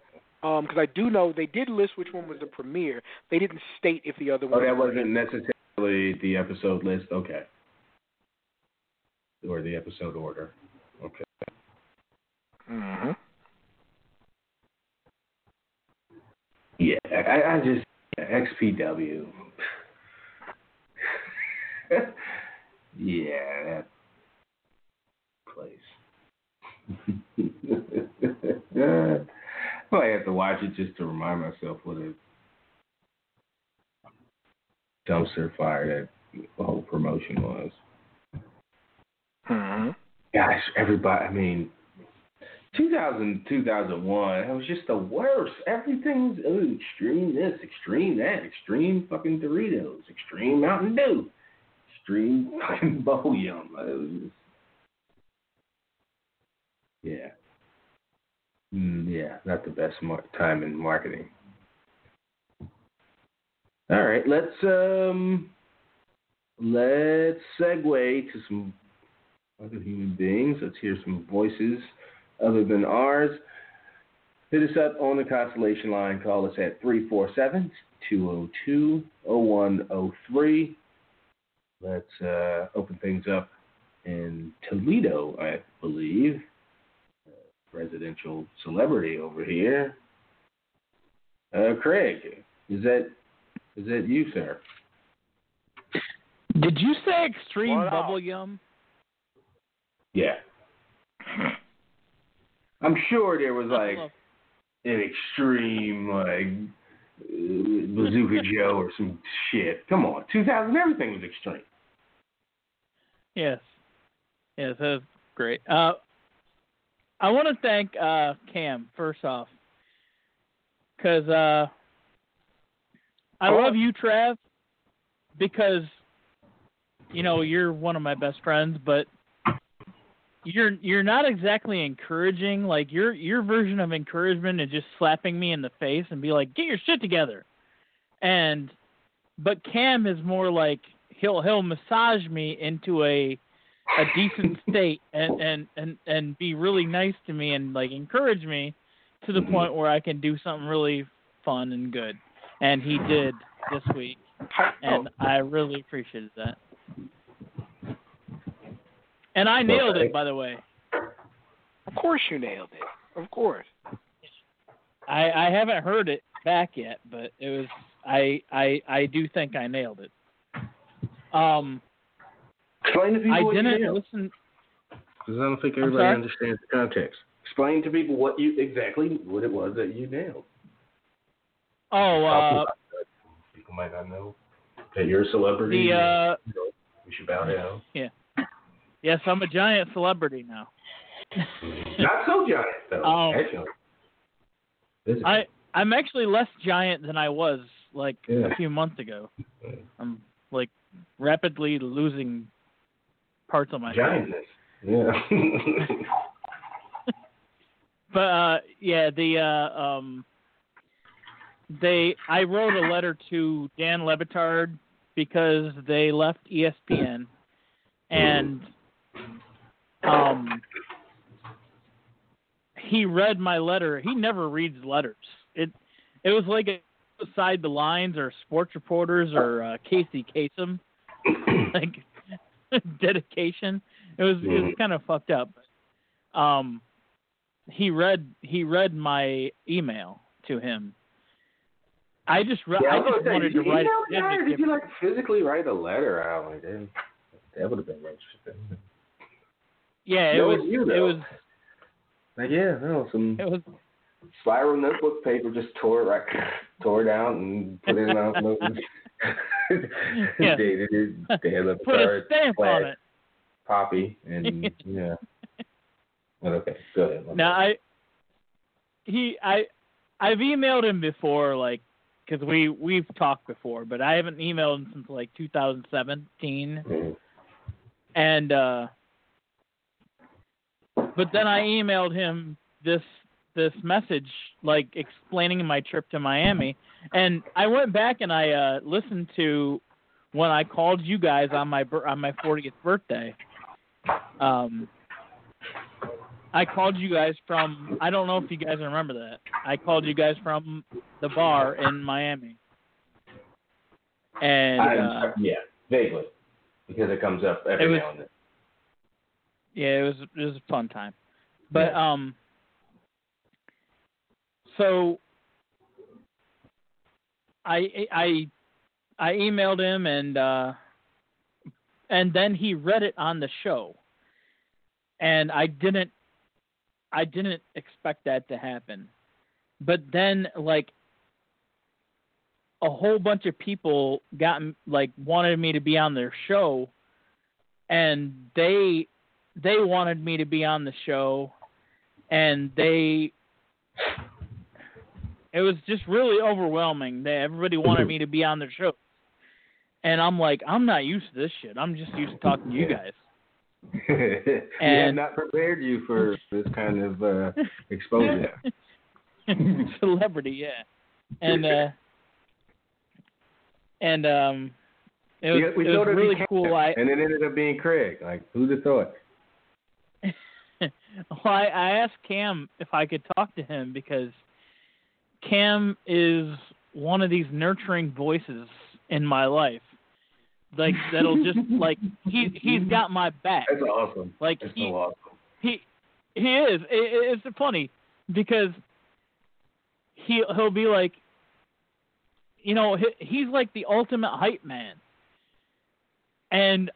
Because um, I do know they did list which one was the premiere. They didn't state if the other one. Oh, that wasn't necessarily the episode list. Okay. Or the episode order. Okay. Mhm. Yeah, I, I just XPW. yeah, that place. I have to watch it just to remind myself what a dumpster fire that whole promotion was. hmm Gosh, everybody, I mean, 2000, 2001, it was just the worst. Everything was oh, extreme this, extreme that, extreme fucking Doritos, extreme Mountain Dew, extreme fucking Bubble Yum. It was just, yeah. Mm, yeah, not the best mar- time in marketing. All right, let's um, let's segue to some other human beings. Let's hear some voices other than ours. Hit us up on the Constellation line. Call us at 347 202 0103. Let's uh, open things up in Toledo, I believe. Uh, Presidential celebrity over here. Uh, Craig, is that is that you, sir? Did you say extreme What up? bubble yum? Yeah. I'm sure there was like an extreme like uh, Bazooka Joe or some shit. Come on, 2000, everything was extreme. Yes. Yes, that was great. Uh, I want to thank uh, Cam first off, because uh, I love you, Trav, because you know you're one of my best friends, but you're you're not exactly encouraging. Like your your version of encouragement is just slapping me in the face and be like, "Get your shit together," and but Cam is more like he'll he'll massage me into a a decent state and and and and be really nice to me and like encourage me to the point where I can do something really fun and good. And he did this week, and I really appreciated that. And I nailed Okay. it, by the way. Of course you nailed it. Of course. I I haven't heard it back yet, but it was I I I do think I nailed it. Um, Explain to people I what you didn't nailed. listen. Because I don't think everybody understands the context. Explain to people what you exactly what it was that you nailed. Oh, uh, people might not know that you're a celebrity. the uh, we should bow down. Yeah. Yes, I'm a giant celebrity now. Not so giant though. Um, actually. I I'm actually less giant than I was like Yeah. a few months ago. I'm like rapidly losing parts of my Giantness. Yeah. But uh yeah, the uh um they I wrote a letter to Dan Le Batard because they left ESPN and um he read my letter. He never reads letters. It it was like outside the lines or sports reporters or uh, Casey Kasem like dedication. It was it was kind of fucked up. Um he read he read my email to him. I just re- Yeah, I was just say, wanted did to you write or Did you like physically write a letter out? Like that, that would have been interesting. Yeah, it was you it was Like yeah, no, some it was spiral notebook paper just tore it right, tore it out and put it in an envelope. Yeah. Dated it. Dan left put a stamp on it. Poppy and yeah. But okay, go ahead. Now I he I I've emailed him before like because we we've talked before, but I haven't emailed him since like 2017. Mhm. and uh but then I emailed him this this message like explaining my trip to Miami and I went back and I uh listened to when I called you guys on my on my 40th birthday um I called you guys from I don't know if you guys remember that I called you guys from the bar in Miami and I, uh, yeah, vaguely, because it comes up every was- now and then. yeah, it was it was a fun time. But Yeah. um so I I I emailed him and uh and then he read it on the show. And I didn't I didn't expect that to happen. But then like a whole bunch of people got like wanted me to be on their show and they they wanted me to be on the show and they it was just really overwhelming that everybody wanted me to be on their show. And i'm like i'm not used to this shit. I'm just used to talking to you guys we And- not prepared you for this kind of uh, exposure. celebrity yeah and uh and um it was, Yeah, we it was really cool i and it ended up being Craig. Like, who'd have thought? well, I, I asked Cam if I could talk to him because Cam is one of these nurturing voices in my life. Like that'll just like he he's got my back. That's awesome. Like That's he so awesome. he he is. It, it's funny because he he'll be like, you know, he, he's like the ultimate hype man, and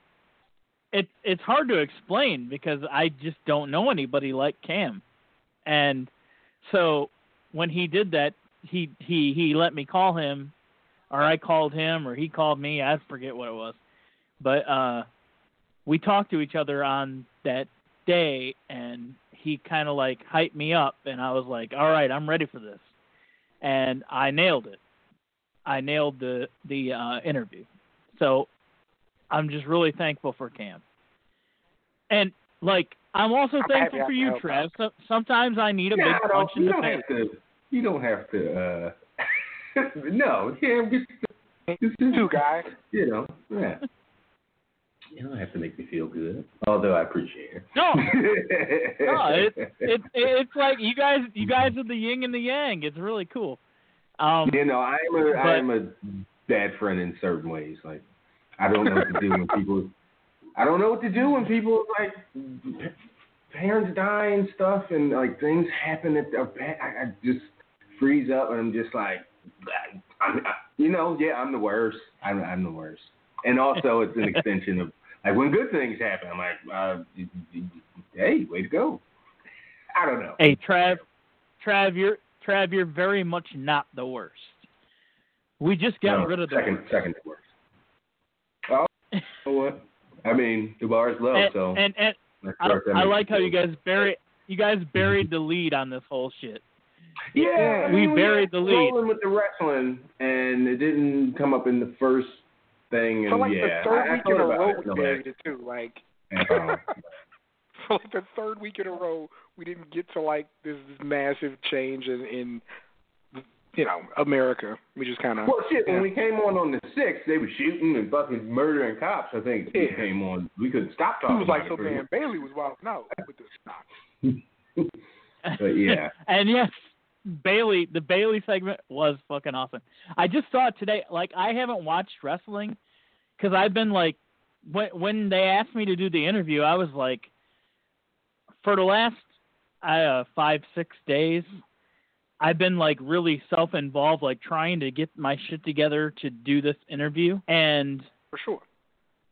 it's it's hard to explain because I just don't know anybody like Cam, and so when he did that, he he he let me call him, or I called him, or he called me. I forget what it was, but uh, we talked to each other on that day and he kind of like hyped me up and I was like, "All right, I'm ready for this." And I nailed it. I nailed the the uh interview. So I'm just really thankful for Cam. And like I'm also I'm thankful for you, help Trav. So, sometimes I need a No, big no, punch in you the don't face. have to. You don't have to. uh No, Cam, just, just, Two guys. You know, yeah. You don't have to make me feel good. Although I appreciate it. No, no, it, it it's like you guys you guys are the yin and the yang. It's really cool. Um You know, I am a I But- am a bad friend in certain ways. Like I don't know what to do when people I don't know what to do when people like parents die and stuff and like things happen that are bad. I, I just freeze up and I'm just like I, I'm I, you know, yeah, I'm the worst. I'm I'm the worst. And also it's an extension of like when good things happen, I'm like, uh, hey, way to go. I don't know. Hey Trav, Trav, you're Trav, you're very much not the worst. We just got No, rid of the second worst. second worst. Well, you know what? I mean, the bar is low, and, so and and I, I like how you guys buried you guys buried the lead on this whole shit. Yeah, I We mean, buried were the lead. Rolling with the wrestling, and it didn't come up in the first thing. And For like yeah, the third I, I week in a row, it. we buried it too. Like man. Uh, for like the third week in a row, we didn't get to like this, this massive change in, in you know America. We just kind of well, shit. Yeah. When we came on on the sixth, they were shooting and fucking murdering cops. I think we came on. We couldn't stop He talking. was like, about so it man, Bayley was wilding out with this. Nah. But yeah. and yes, Bayley, the Bayley segment was fucking awesome. I just saw it today. Like I haven't watched wrestling because I've been like, when when they asked me to do the interview, I was like, for the last uh, five six days, I've been like really self involved, like trying to get my shit together to do this interview, and For sure.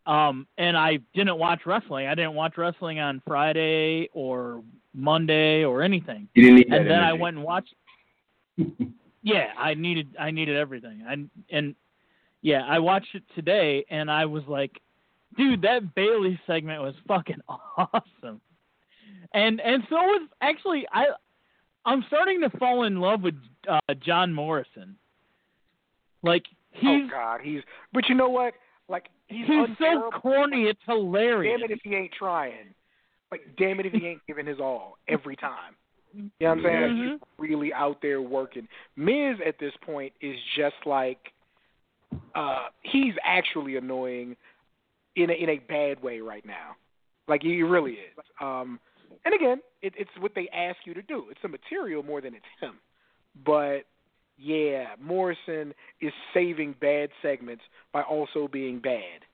um, and I didn't watch wrestling. I didn't watch wrestling on Friday or Monday or anything You didn't need that and then I went and watched. Yeah, I needed I needed everything. And and yeah, I watched it today, and I was like, dude, that Bayley segment was fucking awesome. And and so was actually I. I'm starting to fall in love with uh, John Morrison. Like he's oh God, he's. But you know what? Like he's, he's so corny, it's hilarious. Damn it if he ain't trying. Like damn it if he ain't giving his all every time. You know what I'm saying? Like, Mhm. he's really out there working. Miz at this point is just like uh he's actually annoying in a in a bad way right now. Like he really is. Um and again, it, it's what they ask you to do. It's the material more than it's him. But yeah, Morrison is saving bad segments by also being bad.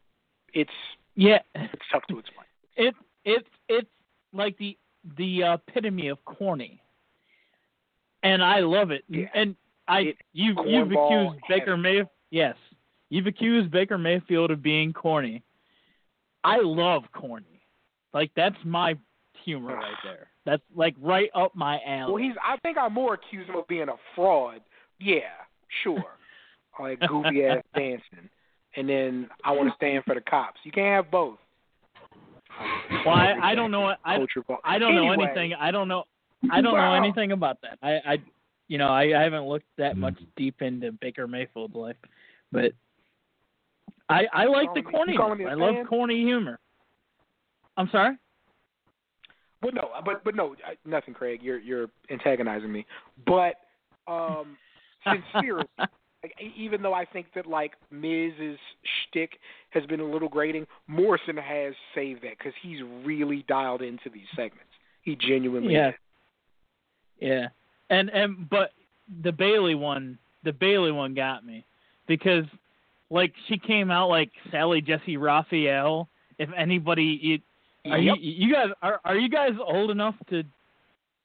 It's Yeah, it's tough to explain. it it's it's like the the epitome of corny, and I love it. Yeah. And I It- you you've accused Baker May yes you've accused Baker Mayfield of being corny. I love corny, like that's my humor right there. That's like right up my alley. Well, he's. I think I more accuse him of being a fraud. Yeah, sure. like goofy ass dancing, and then I want to stand for the cops. You can't have both. Well, I, I don't know. I Culture ball. I don't know Anyway, anything. I don't know. I don't Wow. know anything about that. I, I you know, I, I haven't looked that much Mm. deep into Baker Mayfield's life, but I I like the corny. me- you calling me corniness. a I love fan? corny humor. I'm sorry. But no, but but no, nothing, Craig. You're you're antagonizing me. But um, sincerely, like, even though I think that like Miz's shtick has been a little grating, Morrison has saved that because he's really dialed into these segments. He genuinely Yeah. is. Yeah, and and but the Bayley one, the Bayley one got me because like she came out like Sally Jessy Raphael. If anybody, you, are Yep. you you guys are are you guys old enough to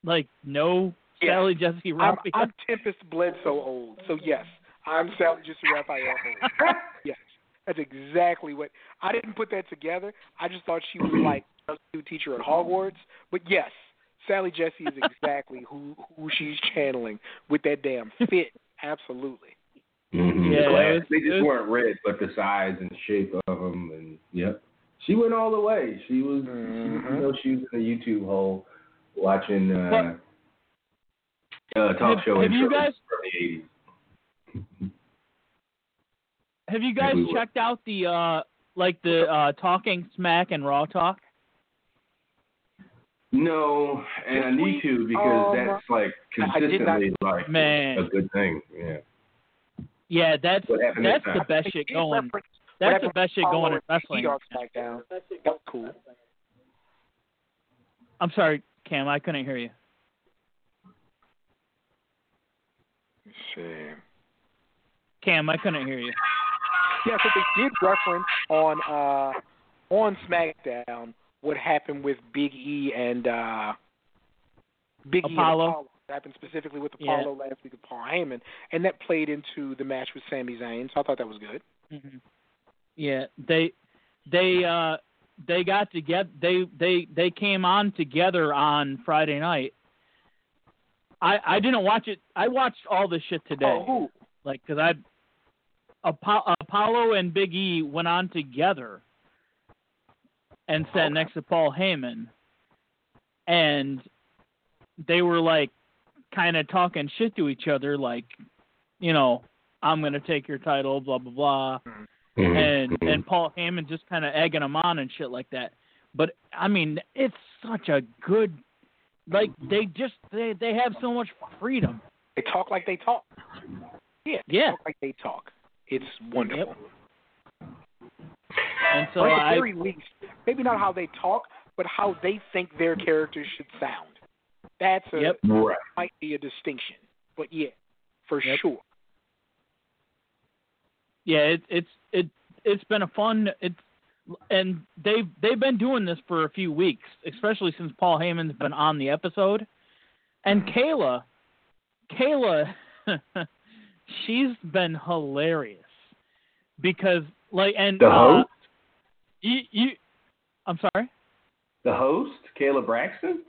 like know Yeah. Sally Jessy I'm, Raphael? I'm Tempest Bledsoe old, so yes, I'm Sally Jessy Raphael old. Yes, that's exactly what I didn't put that together. I just thought she was like a new teacher at Hogwarts. But yes, Sally Jessy is exactly who who she's channeling with that damn fit. Absolutely. Mhm. Yeah, The glasses, they just weren't red, but the size and shape of them, and yep, she went all the way. She was, she, Mhm. you know, she was in the YouTube hole watching uh, uh, talk Have- show have you guys- from the eighties. Have you guys we were. checked out the uh like the uh talking smack and raw talk? No, and I need we- to because um, that's like I- I not- consistently like Man. a good thing. Yeah. Yeah, that's that's the best shit going. That's the best shit going to in wrestling. and Pete on SmackDown. That cool. I'm sorry, Cam, I couldn't hear you. Let's see. Cam, I couldn't hear you. Yeah, so they did reference on uh on SmackDown what happened with Big E and uh Big E and Apollo. Apollo. What happened specifically with Yeah. Apollo last week with Paul Heyman, and that played into the match with Sami Zayn. So I thought that was good. hmm Yeah, they they uh they got together. They they they came on together on Friday night. I I didn't watch it. I watched all this shit today. Oh, who? like because I Apollo and Big E went on together and sat Okay. next to Paul Heyman, and they were like kind of talking shit to each other, like you know I'm gonna take your title, blah blah blah, Mm-hmm. and and Paul Heyman just kind of egging them on and shit like that. But I mean, it's such a good. Like they just they they have so much freedom. They talk like they talk. Yeah, Yeah. talk like they talk. It's wonderful. And so or at the I very least, maybe not how they talk, but how they think their characters should sound. That's a Yep. right. might be a distinction, but yeah, for Yep. sure. yeah, it, it's it it's been a fun it's and they've they've been doing this for a few weeks, especially since Paul Heyman's been on the episode. And mm-hmm. Kayla, Kayla, she's been hilarious because like and The uh, host? you you, I'm sorry. The host, Kayla Braxton.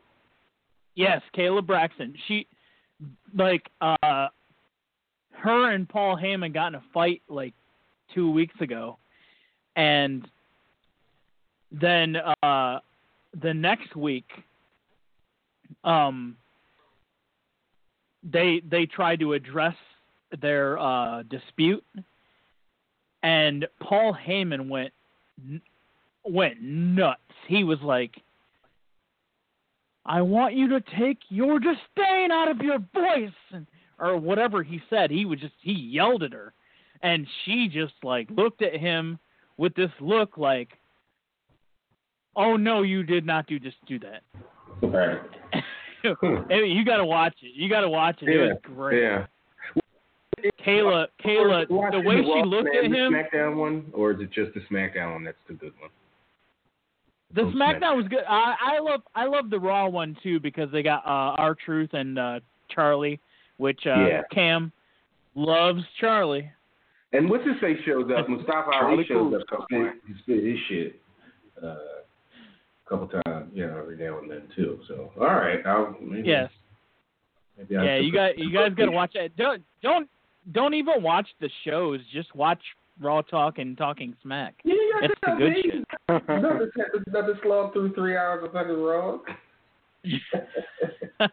Yes, Kayla Braxton. She like uh her and Paul Heyman got in a fight like two weeks ago and then uh the next week um they they tried to address their uh dispute and Paul Heyman went n- went nuts. He was like I want you to take your disdain out of your voice and, or whatever he said. He was just he yelled at her and she just like looked at him with this look like Oh no, you did not do just do that. Right. You got to watch it. You got to watch it. It was great. Yeah. Kayla, Kayla, the way she looked at the him, SmackDown one, or is it just the SmackDown one? That's the good one. the Oh, SmackDown was good. I, I love, I love the Raw one too because they got uh, R-Truth and uh, Charly, which uh, Yeah. Cam loves Charly. And what's his face shows up? Mustafa Ali shows up. Spit, he spit his shit uh, a couple times. you know, every now and then too. So, all right, I'll maybe. Yes. Maybe I'll Yeah, you got you guys got to watch it. Don't don't don't even watch the shows. Just watch Raw Talk and Talking Smack. Yeah, you got It's the to good me. shit. Nothing, nothing slog through three hours of fucking Raw.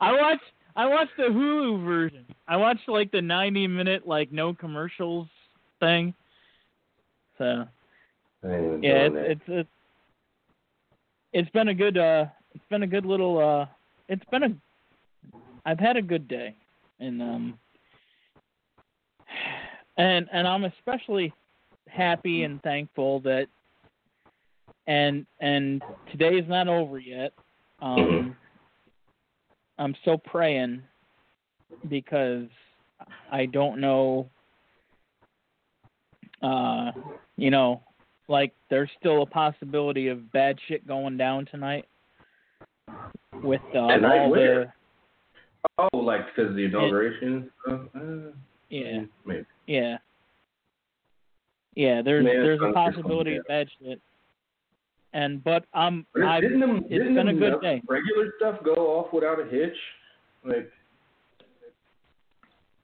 I watched I watched the Hulu version. I watched like the 90 minute like no commercials thing. So I ain't even yeah, doing it's it's it's it's been a good uh it's been a good little uh it's been a I've had a good day and um and and I'm especially happy and thankful that and and today is not over yet. Um I'm still praying because I don't know uh you know like there's still a possibility of bad shit going down tonight with uh, Tonight all the? Oh, like because the inauguration? Uh, uh, yeah maybe. Yeah yeah there's Man, there's a possibility of bad shit and but um I didn't them, it's didn't been a good day. regular stuff go off without a hitch? Like,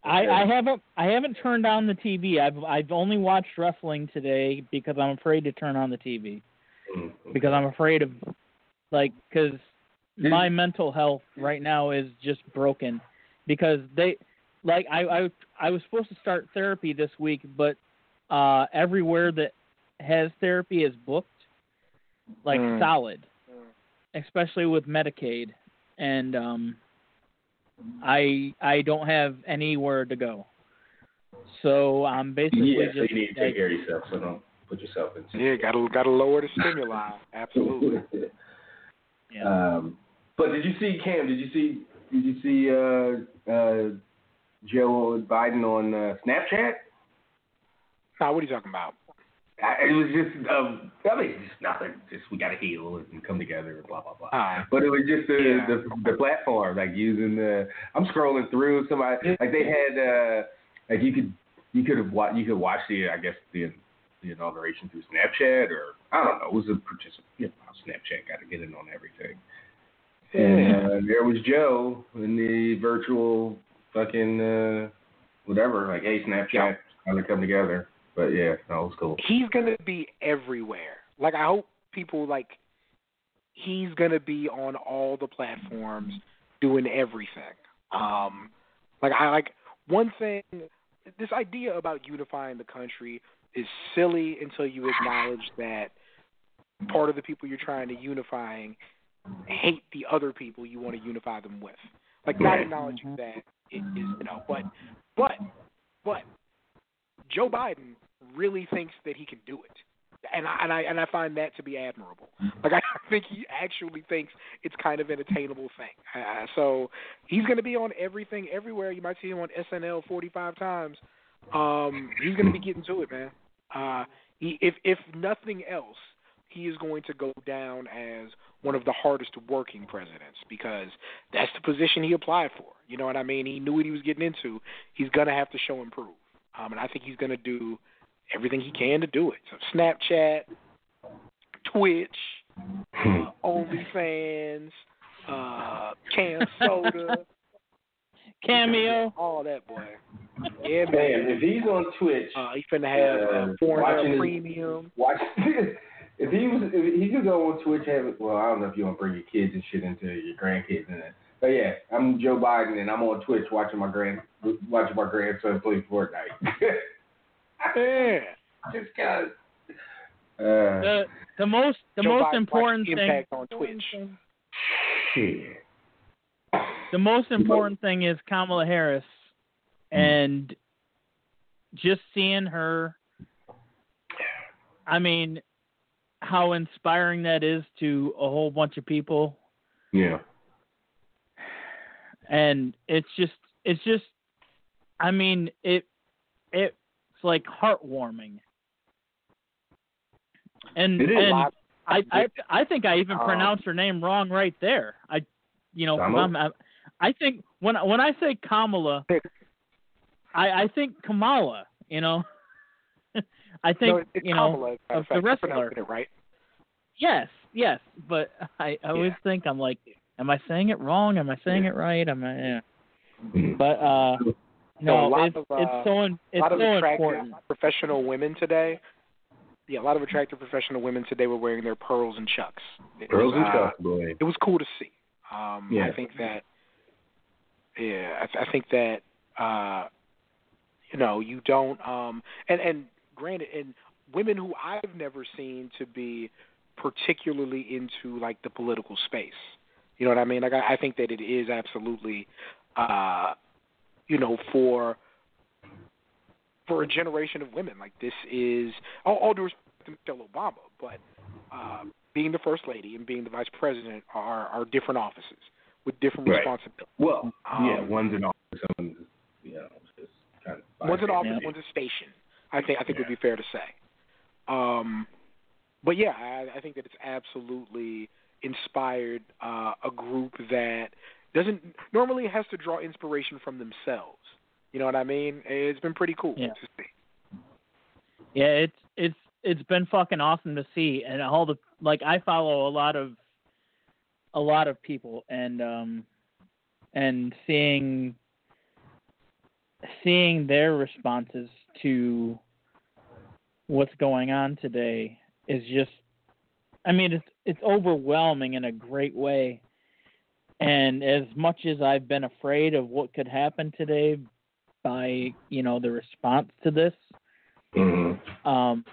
I. I haven't I haven't turned on the TV. I've I've only watched wrestling today because I'm afraid to turn on the TV mm, because I'm afraid of like because my mental health right now is just broken because they like I I I was supposed to start therapy this week but uh everywhere that has therapy is booked like Mm. solid especially with Medicaid and um I I don't have anywhere to go. So I'm basically yeah, so you need to like, take care of yourself, so don't put yourself in. Yeah, gotta gotta lower the stimuli. Absolutely. yeah. Um, but did you see Cam? Did you see? Did you see uh, uh, Joe Biden on uh, Snapchat? now, what are you talking about? I, it was just, um, I mean, just nothing. Just we got to heal and come together and blah blah blah. Ah, But it was just the, Yeah. the the platform, like using the. I'm scrolling through somebody like they had uh like you could you could have watched you could watch the I guess the the inauguration through Snapchat or I don't know it was a participant. You know, Snapchat got to get in on everything. And uh, there was Joe in the virtual fucking uh whatever like hey Snapchat Yeah. how they come together. But yeah, no, it was cool. he's gonna be everywhere. Like I hope people like he's gonna be on all the platforms doing everything. Um like I like one thing this idea about unifying the country is silly until you acknowledge that part of the people you're trying to unifying hate the other people you want to unify them with. Like not acknowledging that it is you know, but but but Joe Biden really thinks that he can do it. And I and I and I find that to be admirable. Like I think he actually thinks it's kind of an attainable thing. Uh, so he's going to be on everything, everywhere. You might see him on SNL 45 times. Um, he's going to be getting to it, man. Uh, he, if if nothing else, he is going to go down as one of the hardest working presidents because that's the position he applied for. You know what I mean? He knew what he was getting into. He's going to have to show and prove. Um, and I think he's going to do everything he can to do it. So Snapchat, Twitch, uh, OnlyFans, uh, Can Soda, Cameo. all that boy. Yeah, Man, man. if he's on Twitch, Uh, he's finna have uh, Uh, Pornhub watching his- Premium. watch. If he was, if he could go on Twitch, have well, I don't know if you want to bring your kids and shit into your grandkids and that. But yeah, I'm Joe Biden and I'm on Twitch watching my grand, watching my grandson play Fortnite. Yeah. Just cause. Uh, The the most the Joe most Biden important thing Impact on Twitch. shit. the most important thing is Kamala Harris and just seeing her I mean how inspiring that is to a whole bunch of people Yeah. and it's just it's just I mean it it's like heartwarming. And It is. and I, I I think I even Um, pronounced her name wrong right there. I you know, I, I think when when I say Kamala, I I think Kamala. You know, I think no, it's you know Kamala, as a matter of of the fact. I'm wrestler. It right. yes yes, but I, I always think I'm like, am I saying it wrong? Am I saying it right? Am I? Yeah. Mhm. But uh, no, a lot it's of, uh, it's so in- a it's lot so attractive important. professional women today. Yeah, a lot of attractive professional women today were wearing their pearls and chucks. It Pearls was, and uh, chucks, boy. It was cool to see. Um, Yeah. I think that. Yeah, I, th- I think that. Uh, you know, you don't. Um, and and granted, and women who I've never seen to be particularly into like the political space. You know what I mean? Like I, I think that it is absolutely, uh, you know, for for a generation of women. Like this is all, all due respect to Michelle Obama, but uh, being the first lady and being the vice president are are different offices with different Right. responsibilities. Well, yeah, Um, one's an office, someone's you know just kind of. One's an office, Yeah. one's a station. I think I think Yeah. would be fair to say. Um, but yeah, I, I think that it's absolutely inspired uh, a group that doesn't normally has to draw inspiration from themselves. You know what I mean? It's been pretty cool Yeah. to see. Yeah, it's it's it's been fucking awesome to see, and all the like I follow a lot of a lot of people, and um and seeing seeing their responses to what's going on today is just I mean it's it's overwhelming in a great way. And as much as I've been afraid of what could happen today by, you know, the response to this, Mhm. um,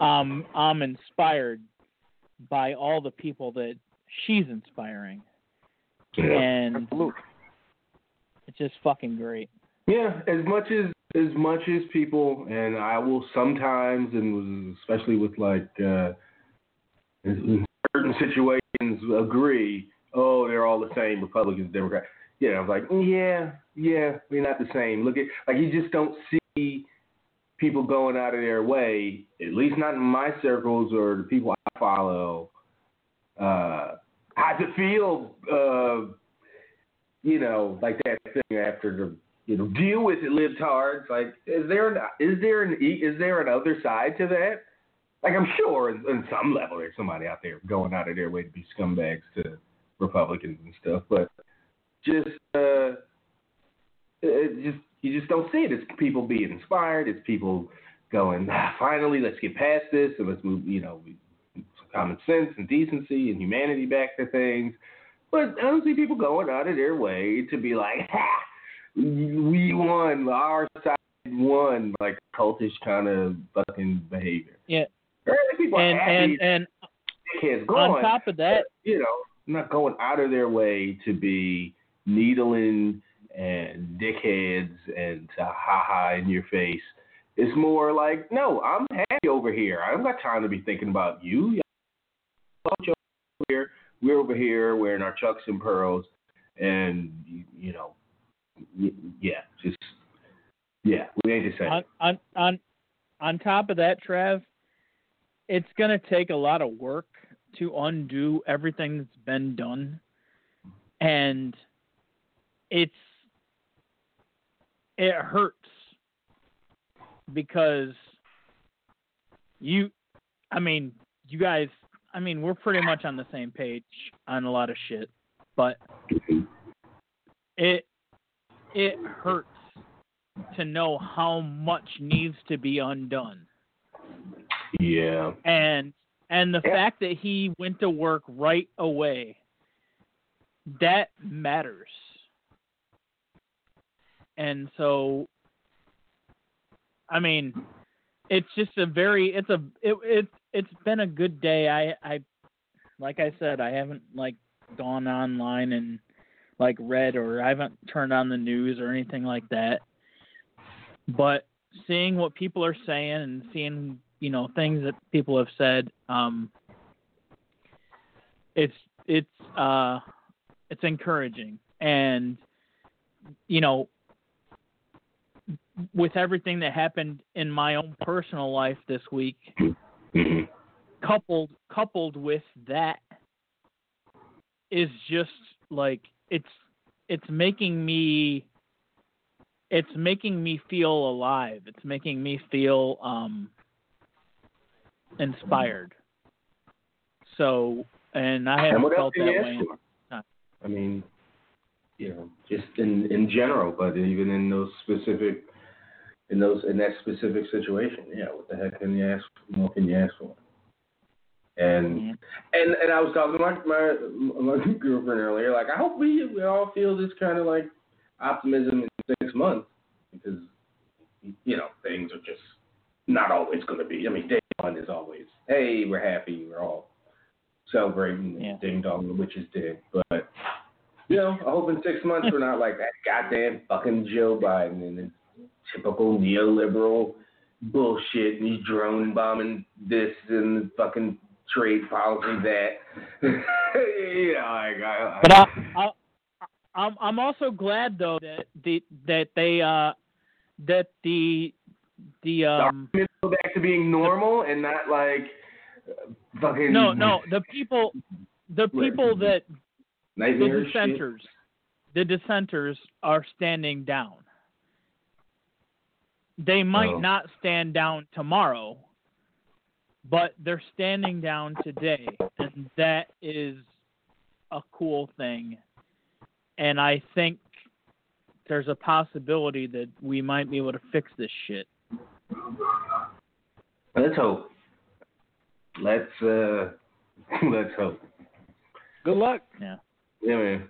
um, I'm inspired by all the people that she's inspiring, Yeah. and Absolutely. it's just fucking great. Yeah, as much as as much as people, and I will sometimes, and especially with like uh, in certain situations, agree. Oh, they're all the same, Republicans, Democrats. Know, I was like, yeah, yeah, we're not the same. Look at like you just don't see people going out of their way, at least not in my circles or the people I follow. Uh, how to feel, uh, you know, like that thing after the you know, deal with it, libtards. Like, is there an is there an is there another side to that? Like, I'm sure in, some level there's somebody out there going out of their way to be scumbags to Republicans and stuff, but just uh, it just you just don't see it. It's people being inspired. It's people going, ah, finally, let's get past this and let's move. You know, common sense and decency and humanity back to things. But I don't see people going out of their way to be like, ha, we won, our side won, like cultish kind of fucking behavior. Yeah. People And happy and and kids going, on top of that, you know, not going out of their way to be needling and dickheads and to ha ha in your face. It's more like, no, I'm happy over here. I don't got time to be thinking about you. Over here. We're over here wearing our chucks and pearls, and you, know, yeah, just yeah, we ain't the same. on on on on top of that, Trev, it's gonna take a lot of work to undo everything that's been done, and it's it hurts because you, I mean, you guys, I mean, we're pretty much on the same page on a lot of shit, but mm-hmm. it it hurts to know how much needs to be undone. Yeah, And and the Yeah. fact that he went to work right away that matters. And so I mean, it's just a very it's a it it it's been a good day. I I like I said, I haven't like gone online and like read or I haven't turned on the news or anything like that. But seeing what people are saying and seeing, you know, things that people have said, um it's it's uh it's encouraging. And you know, with everything that happened in my own personal life this week, coupled coupled with that is just like it's it's making me it's making me feel alive it's making me feel um inspired So, and I haven't felt that way. in- I mean, you know, just in in general, but even in those specific, in those in that specific situation, yeah, what the heck can you ask? What can you ask for? And Mhm. and and I was talking to my my, my girlfriend earlier. Like, I hope we we all feel this kind of like optimism in six months because you know things are just not always going to be. I mean, day one is always, hey, we're happy, we're all celebrating, Yeah. ding dong, the witch is dead. But you know, I hope in six months we're not like that goddamn fucking Joe Biden and his typical neoliberal bullshit and he's drone bombing this and fucking trade policy that. you know, like I, But I, I, I'm I'm also glad though that the that they uh that the the um go back to being normal and not like uh, fucking no no the people the people that the nightmare shit. dissenters the dissenters are standing down. They might Oh. not stand down tomorrow, but they're standing down today, and that is a cool thing. And I think there's a possibility that we might be able to fix this shit. Let's hope. Let's uh let's hope. Good luck. Yeah. Yeah, man.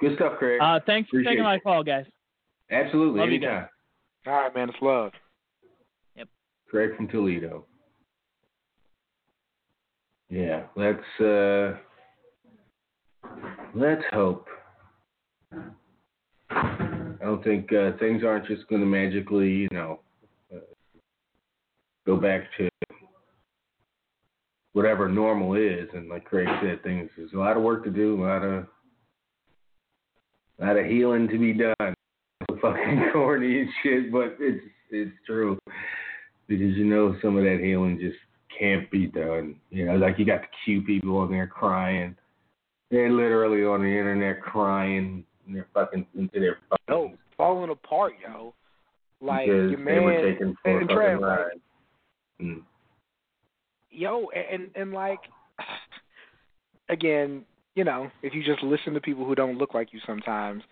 Good stuff, Craig. Uh, thanks for Appreciate taking my call, guys. Absolutely, love you anytime. All right, man. It's love. Yep. Craig from Toledo. Yeah, let's uh let's hope. I don't think uh, things aren't just going to magically, you know, uh, go back to whatever normal is. And like Craig said, things there's a lot of work to do, a lot of a lot of healing to be done. Fucking corny and shit, but it's it's true because you know some of that healing just can't be done. You know, like you got the cute people on there crying. They're literally on the internet crying. And they're fucking into their No, phones falling apart, yo. Like because your they were taken for and a Trav, fucking like, ride. Mm. yo, and and like, again, you know, if you just listen to people who don't look like you, sometimes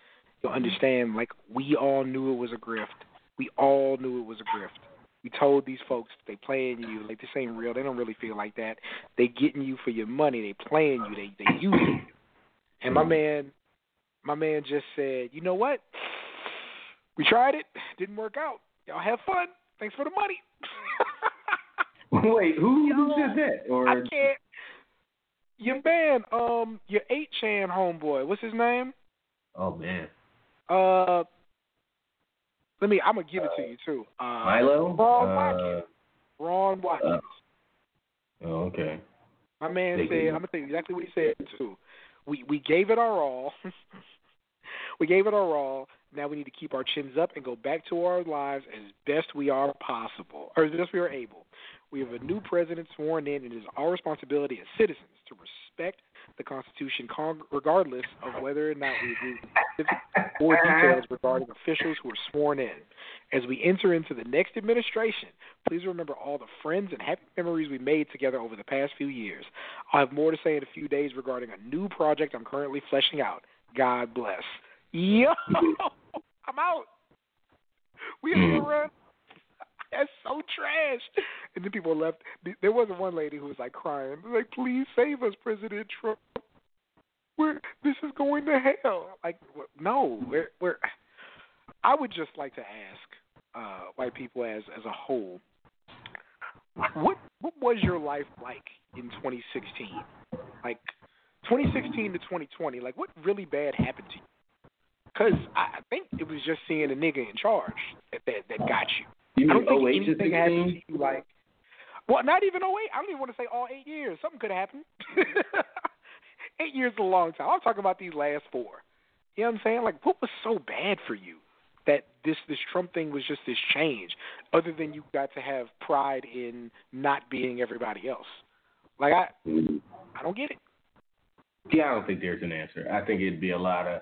you'll understand. Like, we all knew it was a grift. We all knew it was a grift. We told these folks they playing you like this ain't real. They don't really feel like that. They getting you for your money. They playing you. They they using you. And my man, my man just said, you know what? We tried it. Didn't work out. Y'all have fun. Thanks for the money. Wait, who, who said that? Or I can't. Your man, um, your eight chan homeboy. What's his name? oh man, Uh, let me. I'm gonna give it to you too. Uh, Milo. Ron Uh, Watkins. Ron Watkins. oh, okay. My man They said. I'm gonna tell you exactly what he said too. We we gave it our all. we gave it our all. Now we need to keep our chins up and go back to our lives as best we are possible, or as best we are able. We have a new president sworn in, and it is our responsibility as citizens to respect the Constitution, con- regardless of whether or not we agree with specific or details regarding officials who are sworn in. As we enter into the next administration, please remember all the friends and happy memories we made together over the past few years. I'll have more to say in a few days regarding a new project I'm currently fleshing out. God bless. Yo, I'm out. We have to Mm. run. That's so trash. And then people left. There wasn't one lady who was like crying, like, "Please save us, President Trump. We're this is going to hell." Like, no, we're we're. I would just like to ask uh, white people as as a whole, what what was your life like in 2016? Like 2016 to 2020, like what really bad happened to you? Because I I think it was just seeing a nigga in charge that that, that got you. You I don't think 08 to anything happened 16? to you like. Well, not even 08. I don't even want to say all eight years. Something could happen. eight years is a long time. I'm talking about these last four. You know what I'm saying? Like, what was so bad for you that this this Trump thing was just this change, other than you got to have pride in not being everybody else? Like, I. I don't get it. Yeah, I don't think there's an answer. I think it'd be a lot of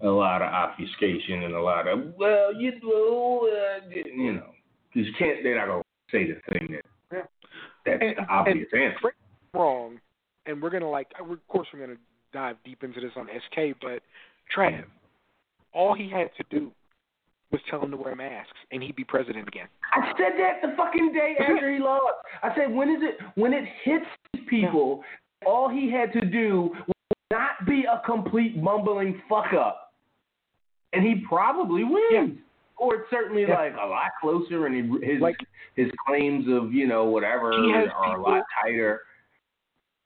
a lot of obfuscation and a lot of well, you know, uh, you know, because you can't. They're not gonna say the thing that Yeah. that's And- the obvious and answer. correct me if I'm wrong. and we're gonna like, of course, we're gonna dive deep into this on SK, but Trav, all he had to do was tell him to wear masks, and he'd be president again. I said that the fucking day after he lost. I said when is it when it hits people, all he had to do was not be a complete mumbling fuck up, and he probably wins. Yeah. Or it's certainly Yeah. like a lot closer, and his Like- his claims of you know whatever He has are a lot tighter.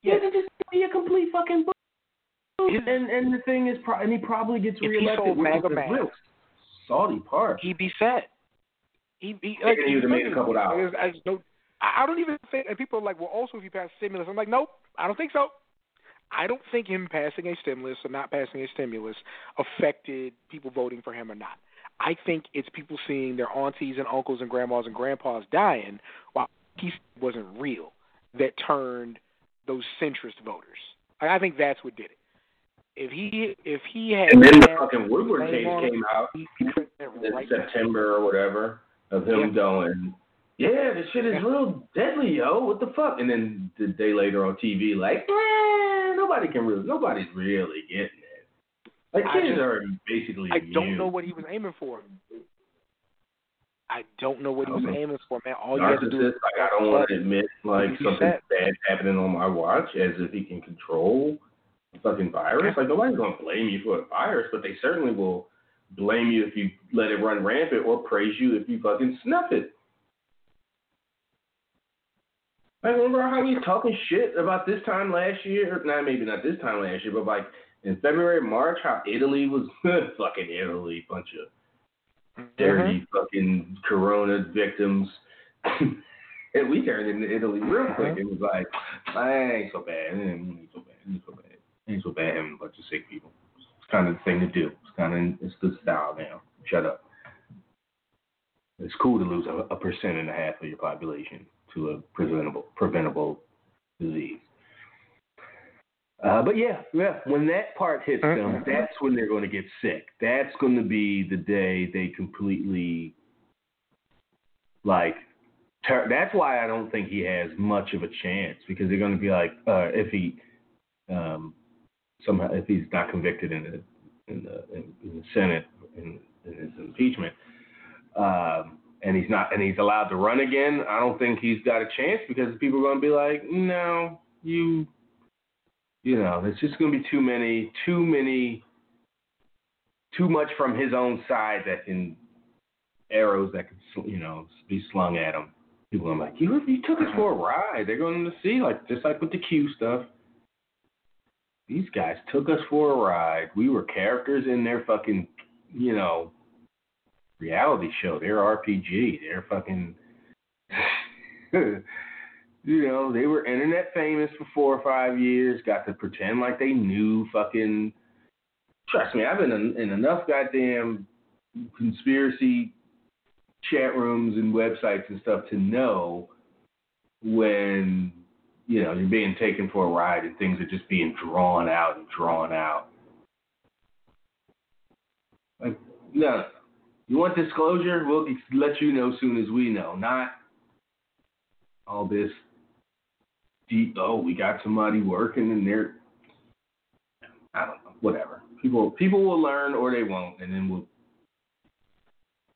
Yeah. Yeah, to just be a complete fucking. bull. His- And and the thing is, pro- and he probably gets If he reelected. sold which MAGA the real salty part. he'd be set. He'd be They like could even he's made a couple dollars. I, just don't- I I don't even think. And people are like, well, also if you pass stimulus, I'm like, nope, I don't think so. I don't think him passing a stimulus or not passing a stimulus affected people voting for him or not. I think it's people seeing their aunties and uncles and grandmas and grandpas dying while he wasn't real that turned those centrist voters. I I think that's what did it. If he if he had And then the fucking Woodward case came out in right. September or whatever of him Yeah. going, yeah, this shit is Yeah. real deadly, yo. What the fuck? And then the day later on TV, like, eh, nobody can really, nobody's really getting it. Like I kids just- are basically. I don't immune. know what he was aiming for. I don't know what he was Okay. aiming for, man. All you have to do Narcissist, like I don't want to admit like something said- bad happening on my watch, as if he can control the fucking virus. Like nobody's gonna blame you for a virus, but they certainly will blame you if you let it run rampant, or praise you if you fucking snuff it. I remember how he was talking shit about this time last year. Not maybe not this time last year, but like in February, March, how Italy was fucking Italy, bunch of Mm-hmm. dirty fucking corona victims. and we turned into Italy real quick. It was like, I ain't so bad. It ain't so bad. It ain't so bad. It ain't so bad having a bunch of sick people. It's kind of the thing to do. It's kind of it's the style now. Shut up. It's cool to lose a, a percent and a half of your population to a preventable preventable disease. Uh, but yeah, yeah. When that part hits them, Mhm. that's when they're going to get sick. That's going to be the day they completely like. Ter- that's why I don't think he has much of a chance because they're going to be like, uh, if he um, somehow if he's not convicted in the in the in, in the Senate in, in his impeachment, um, and he's not and he's allowed to run again, I don't think he's got a chance because people are going to be like, no, you you know, there's just going to be too many, too many, too much from his own side that can arrows that can, sl- you know, be slung at him. People are like, you, you took us for a ride. They're going to see, like, just like with the Q stuff. These guys took us for a ride. We were characters in their fucking, you know, reality show. Their RPG. They're fucking. you know, they were internet famous for four or five years, got to pretend like they knew fucking. Trust me, I've been in, in enough goddamn conspiracy chat rooms and websites and stuff to know when, you know, you're being taken for a ride and things are just being drawn out and drawn out. Like, no. You want disclosure? We'll let you know as soon as we know. Not all this deep, oh, we got somebody working and they're, I don't know, whatever. People people will learn or they won't, and then we'll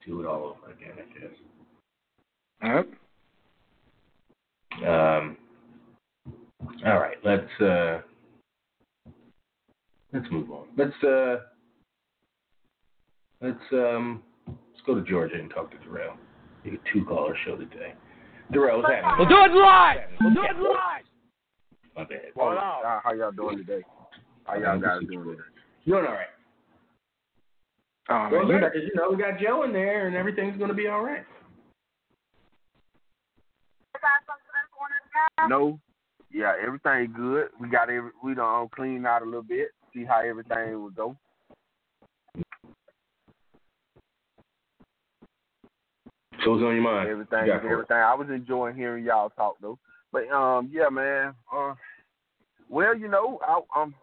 do it all over again, I guess. Yep. Um, all right, let's uh, let's move on. Let's uh, let's um, let's go to Georgia and talk to Darrell. We get two caller show today. Darrell, what's happening? We'll do it live. We'll do it live. My bad. Well, how, how y'all doing today? How y'all guys doing today? Doing all right. Oh, Well, man, you know, because you know we got Joe in there, and everything's going to be all right. No, yeah, everything good. We got every we done clean out a little bit. See how everything will go. So what's on your mind? Everything, You got for it. everything. I was enjoying hearing y'all talk though. But um, yeah, man. Uh, well, you know, I, I'm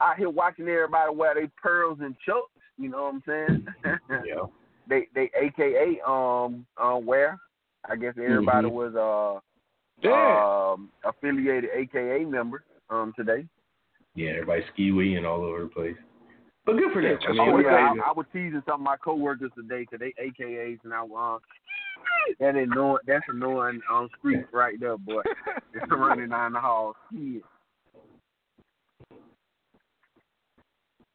out here watching everybody wear their pearls and chucks. You know what I'm saying? Yeah. they they AKA um um wear. I guess everybody Mhm. was uh yeah. um affiliated AKA member. um today. Yeah, everybody ski and all over the place. But good for them. I mean, oh yeah, I, I was teasing some of my coworkers today because they AKAs and I um that annoying that's annoying um street right there, boy. It's running down the hall. Shit.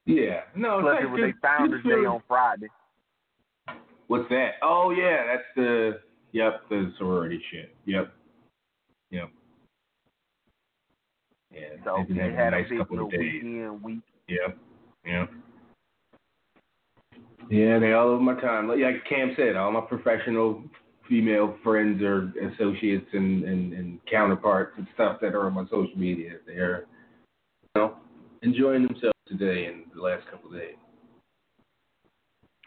yeah. No, Plus it was good- Founders Day on Friday. What's that? Oh yeah, that's the yep the sorority shit. Yep, yep. Yeah, So they had a a nice big little of days. weekend week. Yep, yep. Yeah, they all over my time. Like like Cam said, all my professional female friends or associates and, and, and counterparts and stuff that are on my social media. They're you know enjoying themselves today and the last couple of days.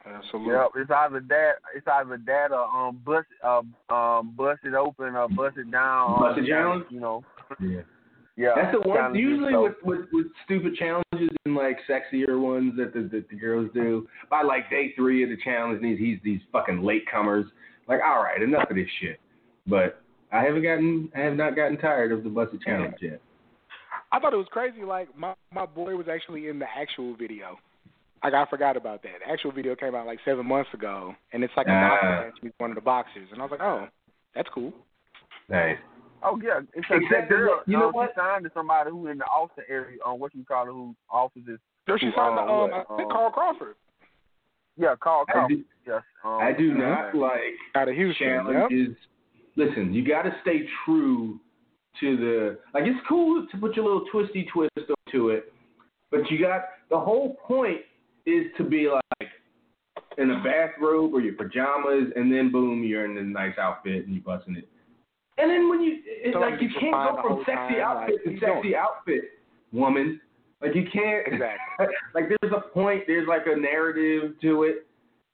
Absolutely. Yep, it's either that it's either that or um bust uh, um bust it open or bust it down. um, Bust it down? You know. Yeah. Yeah. That's the one. Usually with, with with stupid challenges and like sexier ones that the, that the girls do. By like day three of the challenge, these he's these fucking latecomers. Like, all right, enough of this shit. But I haven't gotten, I have not gotten tired of the busted challenge yet. I thought it was crazy. Like my my boy was actually in the actual video. Like I forgot about that. The actual video came out like seven months ago, and it's like a Ah. boxing match with one of the boxers, and I was like, oh, that's cool. Nice. Oh yeah, it's a Except that girl. you know um, what? She signed to somebody who in the Austin area. Um, what you call it? Who office is? There she signed to um, um, what, I think um, Carl Crawford Yeah, Carl I Crawford. do, Yes. Um, I do yeah. not like out of Houston. Yep. challenges. Listen, you got to stay true to the. Like, it's cool to put your little twisty twist to it, but you got the whole point is to be like in a bathrobe or your pajamas, and then boom, you're in a nice outfit and you're busting it. And then when you, it's So like you can't go from sexy time, outfit like, to sexy going. outfit, woman. Like you can't. Exactly. like there's a point. There's like a narrative to it,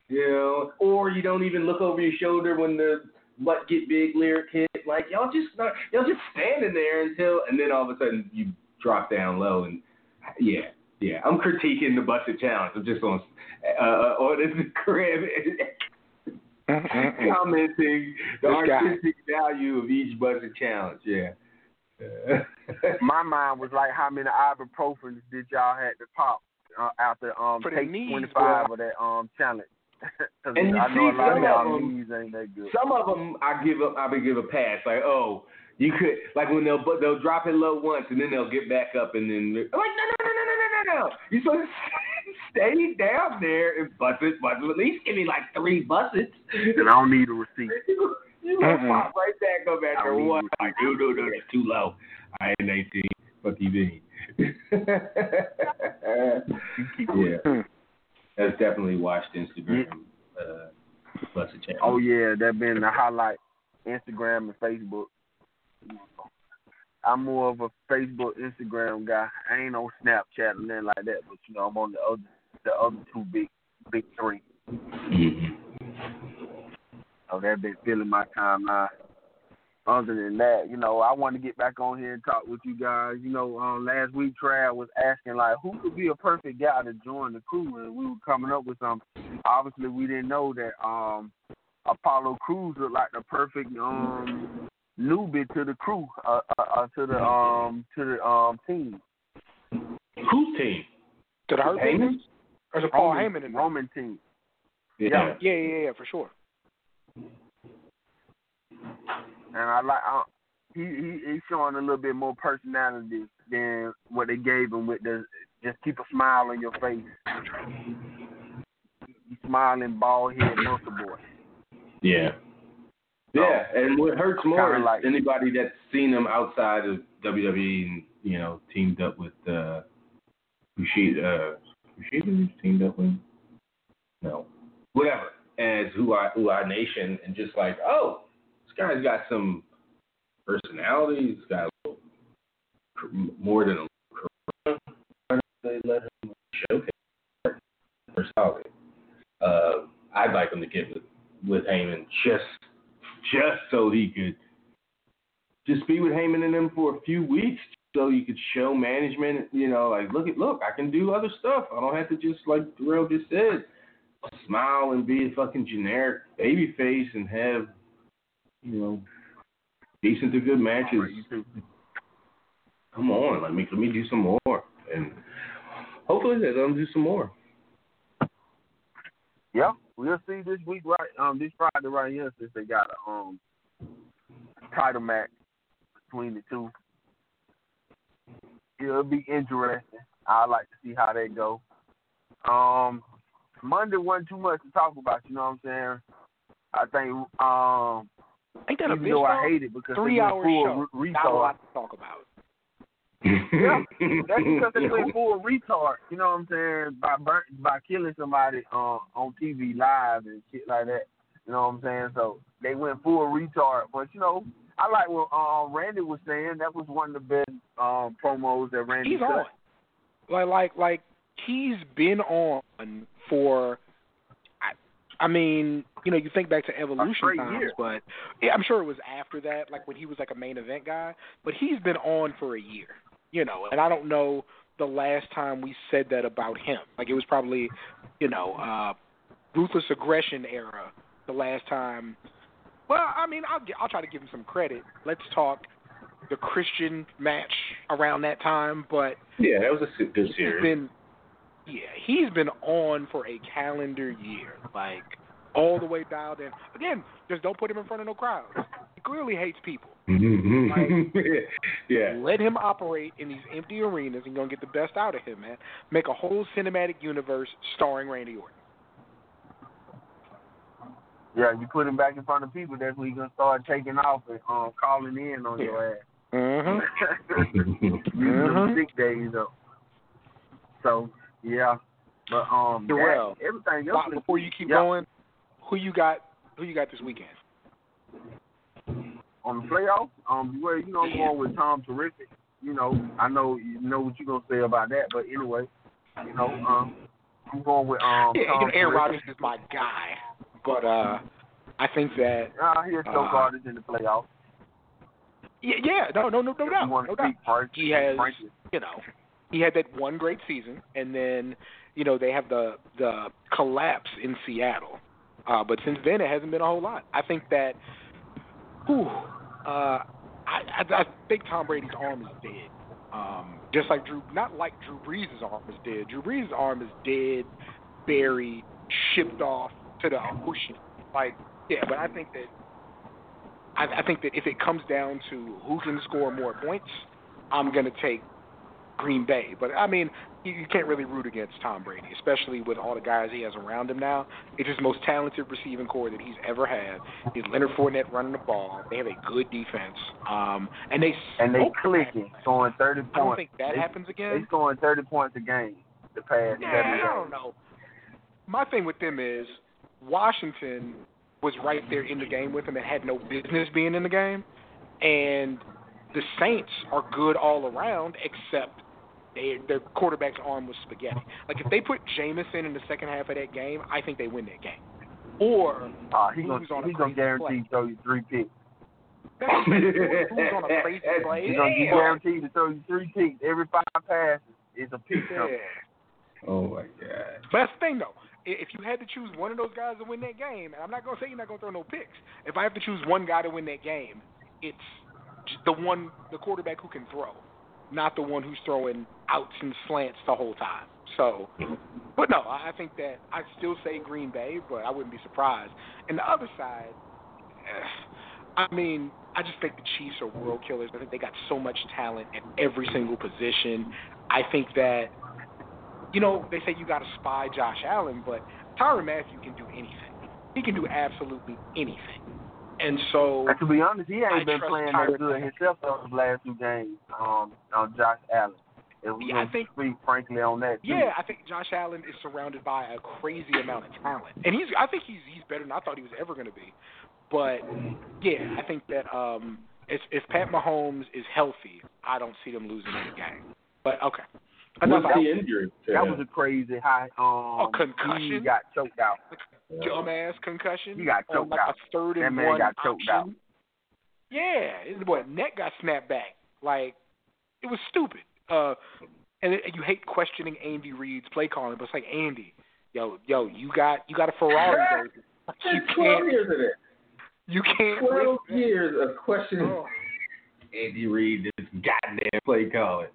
you know. Or you don't even look over your shoulder when the butt get big lyric hit. Like y'all just not, y'all just standing there until, and then all of a sudden you drop down low and yeah, yeah. I'm critiquing the busted challenge. I'm just on uh, on Instagram Mm-mm-mm. Commenting the This guy. artistic value of each busted challenge. Yeah. My mind was like, how many ibuprofen did y'all had to pop uh, after um For take 25 of that um challenge? 'Cause And you I know see a lot some of y'all them- knees ain't that good. Some of them I give up. I would give a pass. Like, oh, you could like when they'll but they'll drop it low once and then they'll get back up and then like, no, no, no, no, no, no, no, no. You supposed to stay down there and bust it. At least give me like three bussets. And I don't need a receipt. You you pop right back up after one. Like, no, no, no, that's too low. I ain't 18. Fuck you, mean? yeah, that's definitely watched Instagram. Uh, busted challenge. Oh yeah, that been the highlight. Instagram and Facebook. I'm more of a Facebook, Instagram guy. I ain't on Snapchat and nothing like that, but you know I'm on the other, the other two big, big three. Mhm. So that been filling my timeline. Other than that, you know, I want to get back on here and talk with you guys. You know, um, last week Trav was asking like, who could be a perfect guy to join the crew, and we were coming up with some. Obviously, we didn't know that um, Apollo Crews looked like the perfect um newbie to the crew, uh, uh, uh to the um to the um team. Whose team? Did I hurt Heyman? Heyman? Or is Paul Heyman in there? Roman team. Yeah. Yeah, yeah, yeah, for sure. and I like I, he he he's showing a little bit more personality than what they gave him with the just keep a smile on your face. He's smiling, bald head, muscle boy. Yeah. Yeah, and what hurts more is like- anybody that's seen him outside of WWE and you know teamed up with uh, Kushida. Uh, Kushida teamed up with? No, whatever. As who I who I nation and just like oh, this guy's got some personality. He's got little more than a little. They let him showcase personality. Uh, I'd like him to get with with Heyman just just so he could just be with Heyman and them for a few weeks so you could show management, you know, like look at look, I can do other stuff. I don't have to just like Darrell just said, smile and be a fucking generic baby face and have, you know, decent to good matches. Alright, come on, let me let me do some more, and hopefully they're gonna do some more. Yeah, we'll see this week, right? Um, this Friday right here, since they got a um title match between the two. It'll be interesting. I like to see how that go. Um, Monday wasn't too much to talk about. You know what I'm saying? I think um, Ain't that a bitch? though I hate it because Three they went hour full show. re- Not a lot to talk about. Yeah, That's because they went full retard. You know what I'm saying? By burn, by killing somebody uh, on TV live and shit like that. You know what I'm saying? So they went full retard. But you know, I like what uh, Randy was saying. That was one of the best um, promos that Randy He's cut. on. Like like like he's been on for. I, I mean, you know, you think back to Evolution times, year. but yeah, I'm sure it was after that, like when he was like a main event guy. But he's been on for a year, you know, and I don't know the last time we said that about him. Like it was probably, you know, uh ruthless aggression era. The last time. Well, I mean, I'll I'll try to give him some credit. Let's talk the Christian match around that time, but Yeah, that was a good he's series. been yeah, he's been on for a calendar year, like all the way dialed in. Again, just don't put him in front of no crowds. He clearly hates people. Mm-hmm. yeah. Let him operate in these empty arenas, and you're gonna get the best out of him, man. Make a whole cinematic universe starring Randy Orton. Yeah, you put him back in front of people. That's when he's gonna start taking off and um, calling in on your ass. Mm-hmm. Mhm. them sick days up. So yeah, but um, that- Darrell, everything else. Bob, before you keep yeah, going, who you got? Who you got this weekend? on the playoffs, um, where you know I'm going with Tom Terrific. You know, I know you know what you're gonna say about that, but anyway, you know, um, I'm going with um. Yeah, Tom Aaron Rodgers is my guy, but uh, I think that Uh, he'll choke Uh, artists in the playoffs. yeah, yeah, no, no, no, no doubt, no doubt. beat He has, you know, he had that one great season, and then you know they have the the collapse in Seattle. Uh, but since then, it hasn't been a whole lot. I think that, whew, uh, I, I, I think Tom Brady's arm is dead. Um, just like Drew, not like Drew Brees' arm is dead. Drew Brees' arm is dead, buried, shipped off to the ocean. Like, yeah, but I think that I, I think that if it comes down to who can score more points, I'm going to take Green Bay. But I mean, you, you can't really root against Tom Brady, especially with all the guys he has around him now. It's his most talented receiving corps that he's ever had. He's Leonard Fournette running the ball. They have a good defense, um, and they and they clicking, scoring thirty Packers. I don't think that they, happens again. scoring thirty points a game. The past Yeah. I don't know. My thing with them is Washington was right there in the game with them and had no business being in the game, and the Saints are good all around except they, their quarterback's arm was spaghetti. Like if they put Jameson in the second half of that game, I think they win that game. Or Uh, he gonna lose on a he gonna guarantee play. throw you three picks. that's on a crazy play. He's gonna be or- to throw you three picks every five passes. Is a pick. Yeah. oh my god. Best thing, though. I- If you had to choose one of those guys to win that game, and I'm not to say you're not to throw no picks. If I have to choose one guy to win that game, it's the one, the quarterback who can throw, not the one who's throwing outs and slants the whole time. So, but no, I I think that I'd still say Green Bay, but I wouldn't be surprised. And the other side, eh, I mean, I just think the Chiefs are world killers. I think they got so much talent at every single position. I think that you know, they say you got to spy Josh Allen, but Tyrann Mathieu can do anything. He can do absolutely anything. And so, And to be honest, he ain't I been playing Tyrann that good himself those last two games. Um, on Josh Allen. And we Yeah, I think- speak frankly on that. Too. yeah, I think Josh Allen is surrounded by a crazy amount of talent, and he's. I think he's he's better than I thought he was ever going to be. But yeah, I think that um, if if Pat Mahomes is healthy, I don't see them losing any game. But okay. What's the injury? That him? was a crazy high. Um, A concussion? He got choked out. dumbass concussion. He got choked like out. a third and That man one got choked option. out. Yeah, his what neck got snapped back. Like it was stupid. Uh, and it, you hate questioning Andy Reid's play calling, but it's like Andy, yo, yo, you got you got a Ferrari. You twelve can't years of it. you can't Twelve risk that. years of questioning Oh. Andy Reid. This goddamn play calling.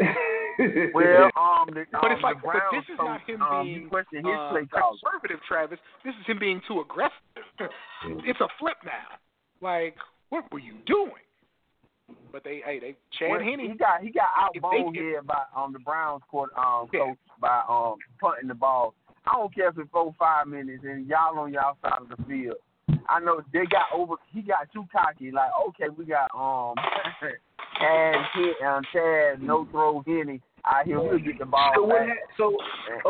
Well, um, the, But um, it's like, but this is not him um, being question his uh, conservative, Travis. This is him being too aggressive. it's a flip now. Like, what were you doing? But they, hey, they Chad Well, Henne. He got he got out If they- here by um the Browns court um Yeah. coach by um punting the ball. I don't care if it's four five minutes and y'all on y'all side of the field. I know they got over. He got too cocky. Like okay, we got um Chad hit um Chad no throw Henny out here. We'll get the ball So what? Ha- so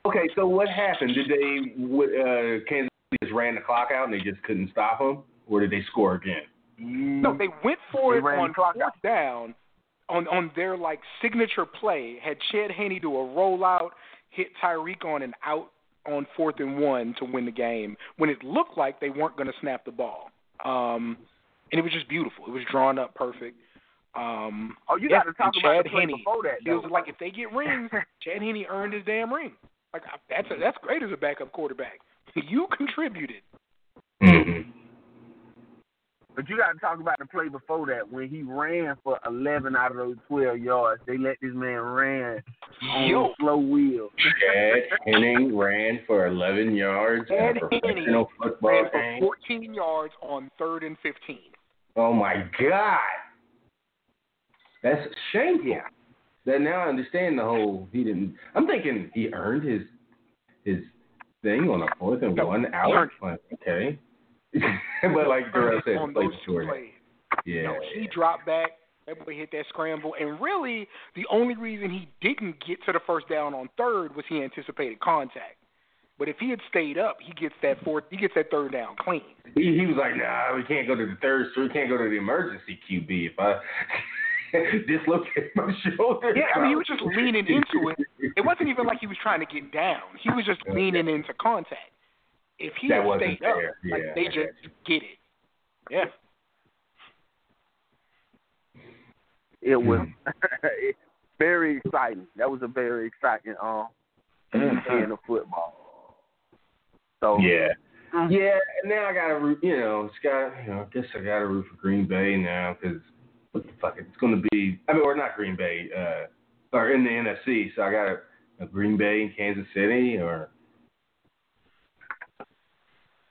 okay. So what happened? Did they? what, Uh, Kansas City just ran the clock out and they just couldn't stop them, or did they score again? No, they went for They it on clock fourth out. down on on their like signature play. Had Chad Henne do a rollout, hit Tyreek on an out on fourth and one to win the game when it looked like they weren't going to snap the ball. Um, and it was just beautiful. It was drawn up perfect. Um, Oh, you yeah, got to talk and about Chad the play before that. feels was like if they get rings, Chad Henne earned his damn ring. Like that's a, that's great as a backup quarterback. You contributed. Mm-hmm. But you got to talk about the play before that when he ran for 11 out of those 12 yards. They let this man ran on Yo. a slow wheel. Chad Henning ran for 11 yards in Chad a professional Henne football ran for 14 yards on third and 15. Oh my God, that's shameful. Yeah. That now I understand the whole. He didn't. I'm thinking he earned his his thing on a fourth and No, one out. earned Like, okay, but like Darrell said, play two plays. Yeah. No, he dropped back. That boy hit that scramble, and really, the only reason he didn't get to the first down on third was he anticipated contact. But if he had stayed up, he gets that fourth. He gets that third down clean. He, he was like, nah, we can't go to the third, so we can't go to the emergency QB if I dislocate my shoulder. Yeah, I mean, he was just leaning into it. It wasn't even like he was trying to get down. He was just leaning into contact. If he That had wasn't stayed up, fair. like they just get it. Yeah. It was hmm. very exciting. That was a very exciting um end mm-hmm. of football. So Yeah. Mm-hmm. Yeah, now I gotta root. You know, it's got. You know, I guess I gotta root for Green Bay now because what the fuck? It's gonna be. I mean, or not Green Bay, uh, or in the NFC. So I got a, a Green Bay and Kansas City, or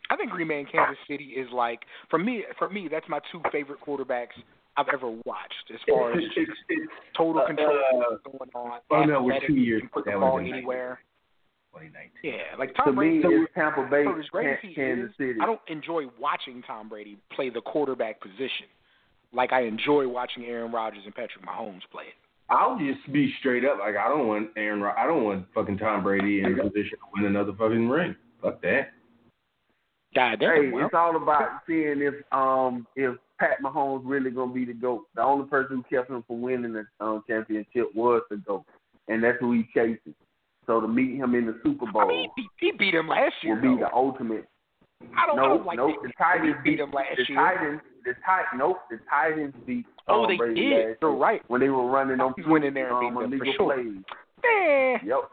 I think Green Bay and Kansas City is like for me. For me, that's my two favorite quarterbacks I've ever watched as far as it's, it's, total uh, control uh, going on. oh, no, we're two years put the ball anywhere. 2019. Yeah, like to Tom me, Brady. it's Tampa Bay, So as great as Kansas is, City. I don't enjoy watching Tom Brady play the quarterback position. Like I enjoy watching Aaron Rodgers and Patrick Mahomes play it. I'll just be straight up. Like I don't want Aaron. Rod- I don't want fucking Tom Brady in a position to win another fucking ring. Fuck that. God Hey, damn. well, it's all about seeing if um if Pat Mahomes really gonna be the goat. The only person who kept him from winning the um, championship was the goat, and that's who he chasing. So to meet him in the Super Bowl I mean, he, he beat him last year. will be though. the ultimate. I don't, I No, don't like the Titans beat them last the year. Titans. The Titans. Nope, the Titans beat. Oh, they Brady did. You're right. when they were running on went in there and beat um, them for sure. plays. Eh, Yep.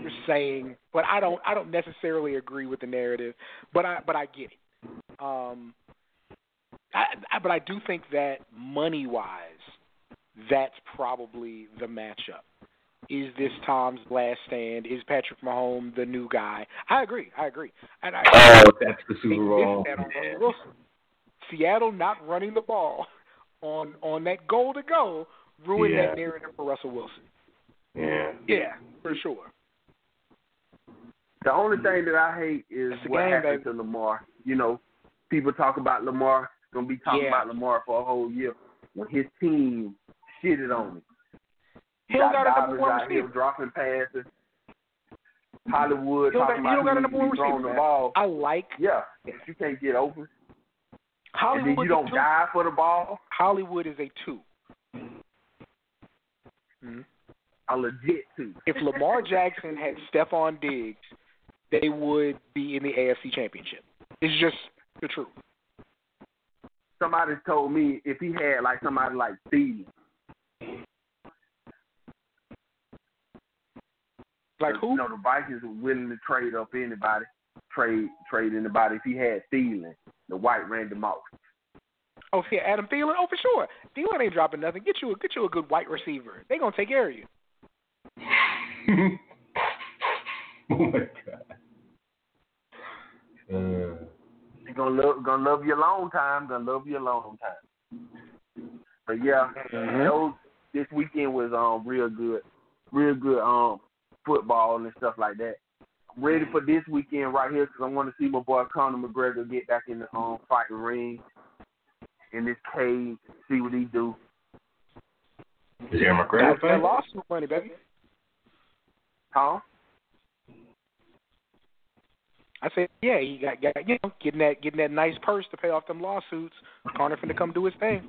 you're saying, but I don't. I don't necessarily agree with the narrative, but I but I get it. Um, I, I but I do think that money wise, that's probably the matchup. Is this Tom's last stand? Is Patrick Mahomes the new guy? I agree. I agree. And I Oh, that's the Super Bowl. missed that on Russell Wilson. Seattle not running the ball on on that goal to go ruined Yeah. that narrative for Russell Wilson. Yeah. Yeah, for sure. The only thing that I hate is It's what game, happened baby. to Lamar. You know, people talk about Lamar, gonna be talking Yeah. about Lamar for a whole year when his team shitted on him. He don't got a number one out here receiver. dropping passes. Hollywood He don't got- talking he don't got a number one receiver, the ball. I like Yeah, but you can't get open. And Hollywood. then you don't die for the ball. Hollywood is a two. Mhm. A legit two. If Lamar Jackson had Stefon Diggs, they would be in the AFC Championship. It's just the truth. Somebody told me if he had like somebody like Thielen, Like who? You know, the Vikings were willing to trade up anybody, trade trade anybody. If he had Thielen, the white Randy Moss. Oh yeah, Adam Thielen. Oh for sure. Thielen ain't dropping nothing. Get you a get you a good white receiver. They gonna take care of you. oh my god. Uh, You're gonna love gonna love you a long time, gonna love you a long time. But yeah, those this weekend was um real good. Real good um football and stuff like that. I'm ready for this weekend right here because I want to see my boy Conor McGregor get back in the um fighting ring in this cage, see what he do. is Aaron Got McGregor that fight? lawsuit money, baby. Huh? I said, yeah, he got, got you know getting that getting that nice purse to pay off them lawsuits. Conor finna come do his thing.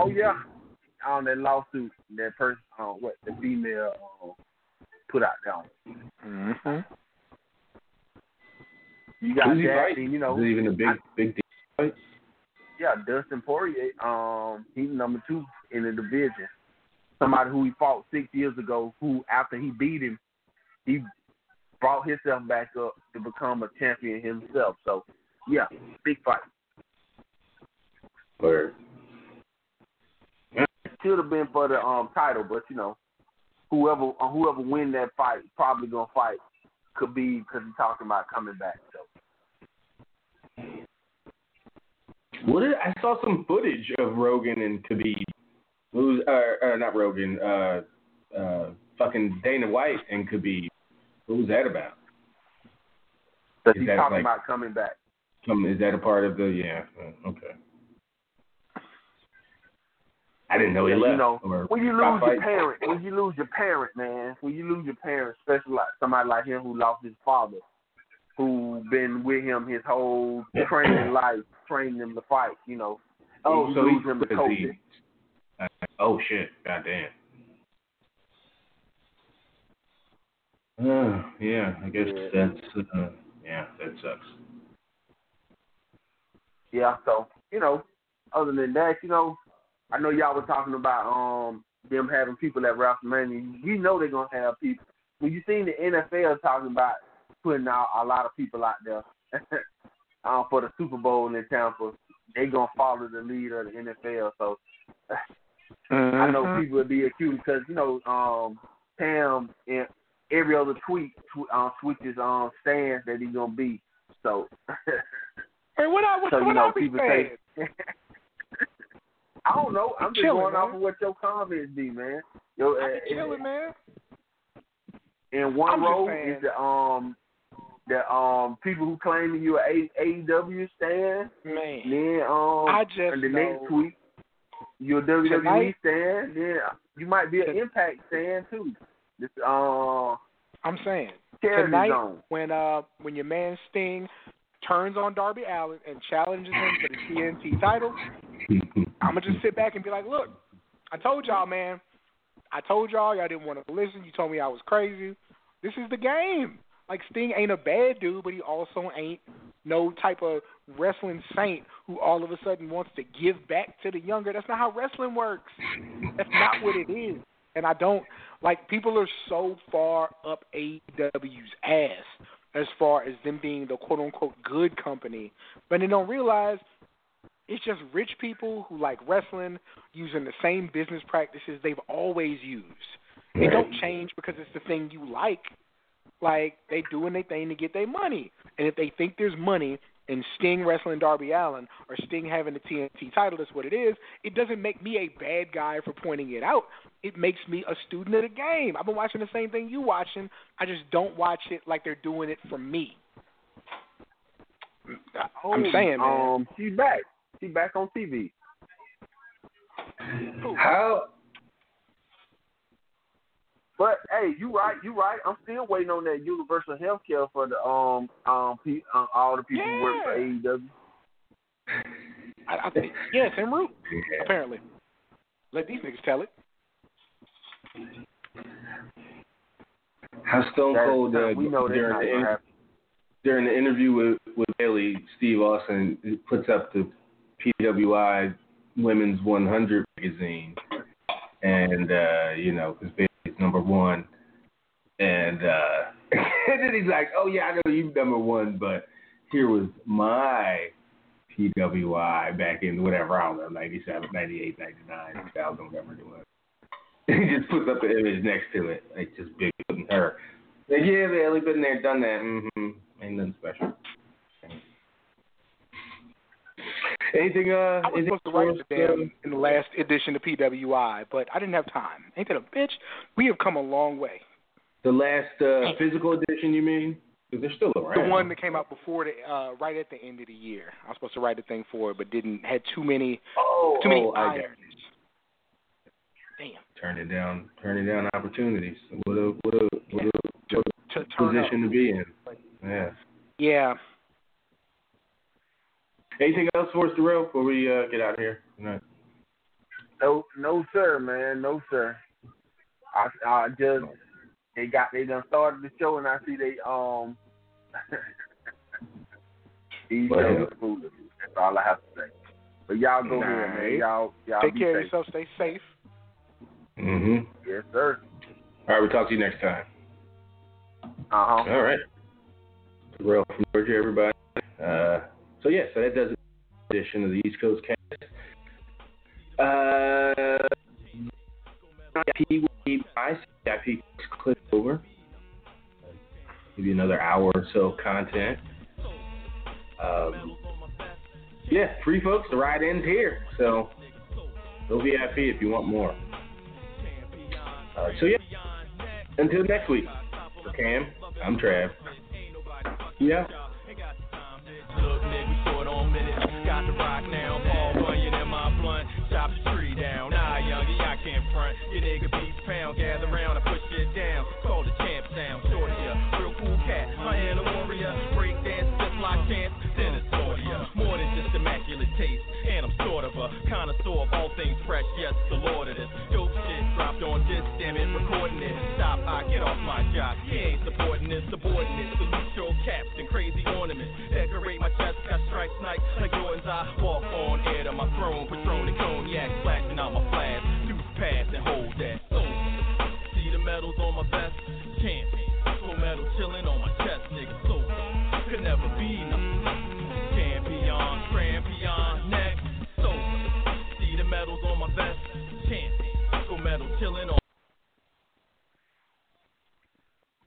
Oh yeah. On that lawsuit, that person, uh, what the female uh, put out there. Mm-hmm. You got Who's that, and you know, even a big big deal? fight? yeah, Dustin Poirier. Um, he's number two in the division. Somebody who he fought six years ago, who after he beat him, he brought himself back up to become a champion himself. So, yeah, big fight. Or Should have been for the um title, but you know, whoever uh, whoever win that fight probably gonna fight could be because he's talking about coming back. So. what? Did, I saw some footage of Rogan and Khabib. Who's uh, uh not Rogan? Uh, uh, fucking Dana White and Khabib. What was that about? Is he's that talking like- about coming back. Some is that a part of the? Yeah. uh, Okay. I didn't know he left. you know, or when you lose your parent, when you lose your parent, man, when you lose your parent, especially like somebody like him who lost his father, who been with him his whole training life, training him to fight, you know. Oh, so you he lose him to because he- uh, oh shit! Goddamn. Uh, yeah, I guess Yeah. that's uh, yeah, that sucks. Yeah, so you know, other than that, you know, I know y'all were talking about um them having people at WrestleMania. You know they're gonna have people. When you seen the NFL talking about putting out a lot of people out there uh, for the Super Bowl in Tampa, they gonna follow the lead of the NFL. So I know people would be accused because you know um Tam and every other tweet tw- uh, switches on stands that he's gonna be. So Hey, what I what, So, you know, I be people saying? say- I don't know. I'm just Chilling, going off of what your comments be, man. Yo, I uh, chilling, man. in one I'm row is the um the um people who claim you a AEW stand. Man, Then um I just and the know next tweet you're a WWE Tonight- stand. Then you might be an T- Impact stand too. This uh I'm saying tonight zone. when uh when your man Sting turns on Darby Allin and challenges him for the TNT title, I'm gonna just sit back and be like, look, I told y'all, man. I told y'all y'all didn't want to listen. You told me I was crazy. This is the game. Like Sting ain't a bad dude, but he also ain't no type of wrestling saint who all of a sudden wants to give back to the younger. That's not how wrestling works. That's not what it is. And I don't like people are so far up AEW's ass as far as them being the quote unquote good company, but they don't realize it's just rich people who like wrestling using the same business practices they've always used. They don't change because it's the thing you like. Like they doing their thing to get their money, and if they think there's money in Sting wrestling Darby Allin or Sting having the TNT title, that's what it is. It doesn't make me a bad guy for pointing it out. It makes me a student of the game. I've been watching the same thing you watching. I just don't watch it like they're doing it for me. I'm saying, man. Um, she's back. She's back on TV. How? But hey, you right, you right. I'm still waiting on that universal health care for the um um pe- uh, all the people who work for Yeah. AEW. I, I think, yeah, it's en route, apparently. Let these niggas tell it. How Stone That- Cold uh, we know that's during the in- during the interview with with Bayley, Steve Austin puts up the PWI Women's 100 magazine, and uh, you know, because Bayley's number one, and uh, and then he's like, "Oh yeah, I know you're number one, but here was my PWI back in whatever, I don't know, 97, 98, 99, 2000, whatever it was. he just puts up the image next to it, like just big and her. Like, yeah, they only been there, done that. Mm-hmm. Ain't nothing special. Anything? Uh, I was anything supposed to write else, it uh, in the last edition of PWI, but I didn't have time. Ain't that a bitch? We have come a long way. The last uh, physical edition, you mean? Because they're still around. The one that came out before the uh right at the end of the year. I was supposed to write a thing for it, but didn't had too many oh, too many oh, irons. Damn. turn it down, turning down opportunities. What a what a what a, what To a turn up. position to be in. Yeah. Yeah. Anything else for us, Darrell, before we uh, get out of here tonight? No, no, sir, man, no, sir. I, I just they got they done started the show, and I see they um. These Well, shows foolish. That's all I have to say. But y'all go ahead, man. Y'all, y'all Take be care of safe. yourself. Stay safe. Mm-hmm. Yes, sir. All right, we'll talk to you next time. Uh huh. All right. Darrell from Georgia, everybody. Uh, so yeah, so that does it. Edition of the East Coast Cast. Uh, IP will be by IP click over. Give you another hour or so of content. Um, yeah, free folks. The ride ends here, so go VIP if you want more. Uh, so yeah, until next week. For Cam, I'm Trav. Yeah. Got the rock now. Paul Bunyan in my blunt. Chop the tree down. Nah, youngie, I can't front. Your nigga beats pound. Gather round and push it down. Call the champ sound. Shorty, ya. Real cool cat. I am a warrior. Break dance, just like chance. Then it's. More than just immaculate taste. And I'm sort of a connoisseur of all things fresh. Yes, the lord of this. Dope shit dropped on this. Damn it, recording it. Stop, I get off my job. He ain't supporting this. Subordinate. Salute your caps and crazy ornaments. Got stripes nice like Jordan's. I walk on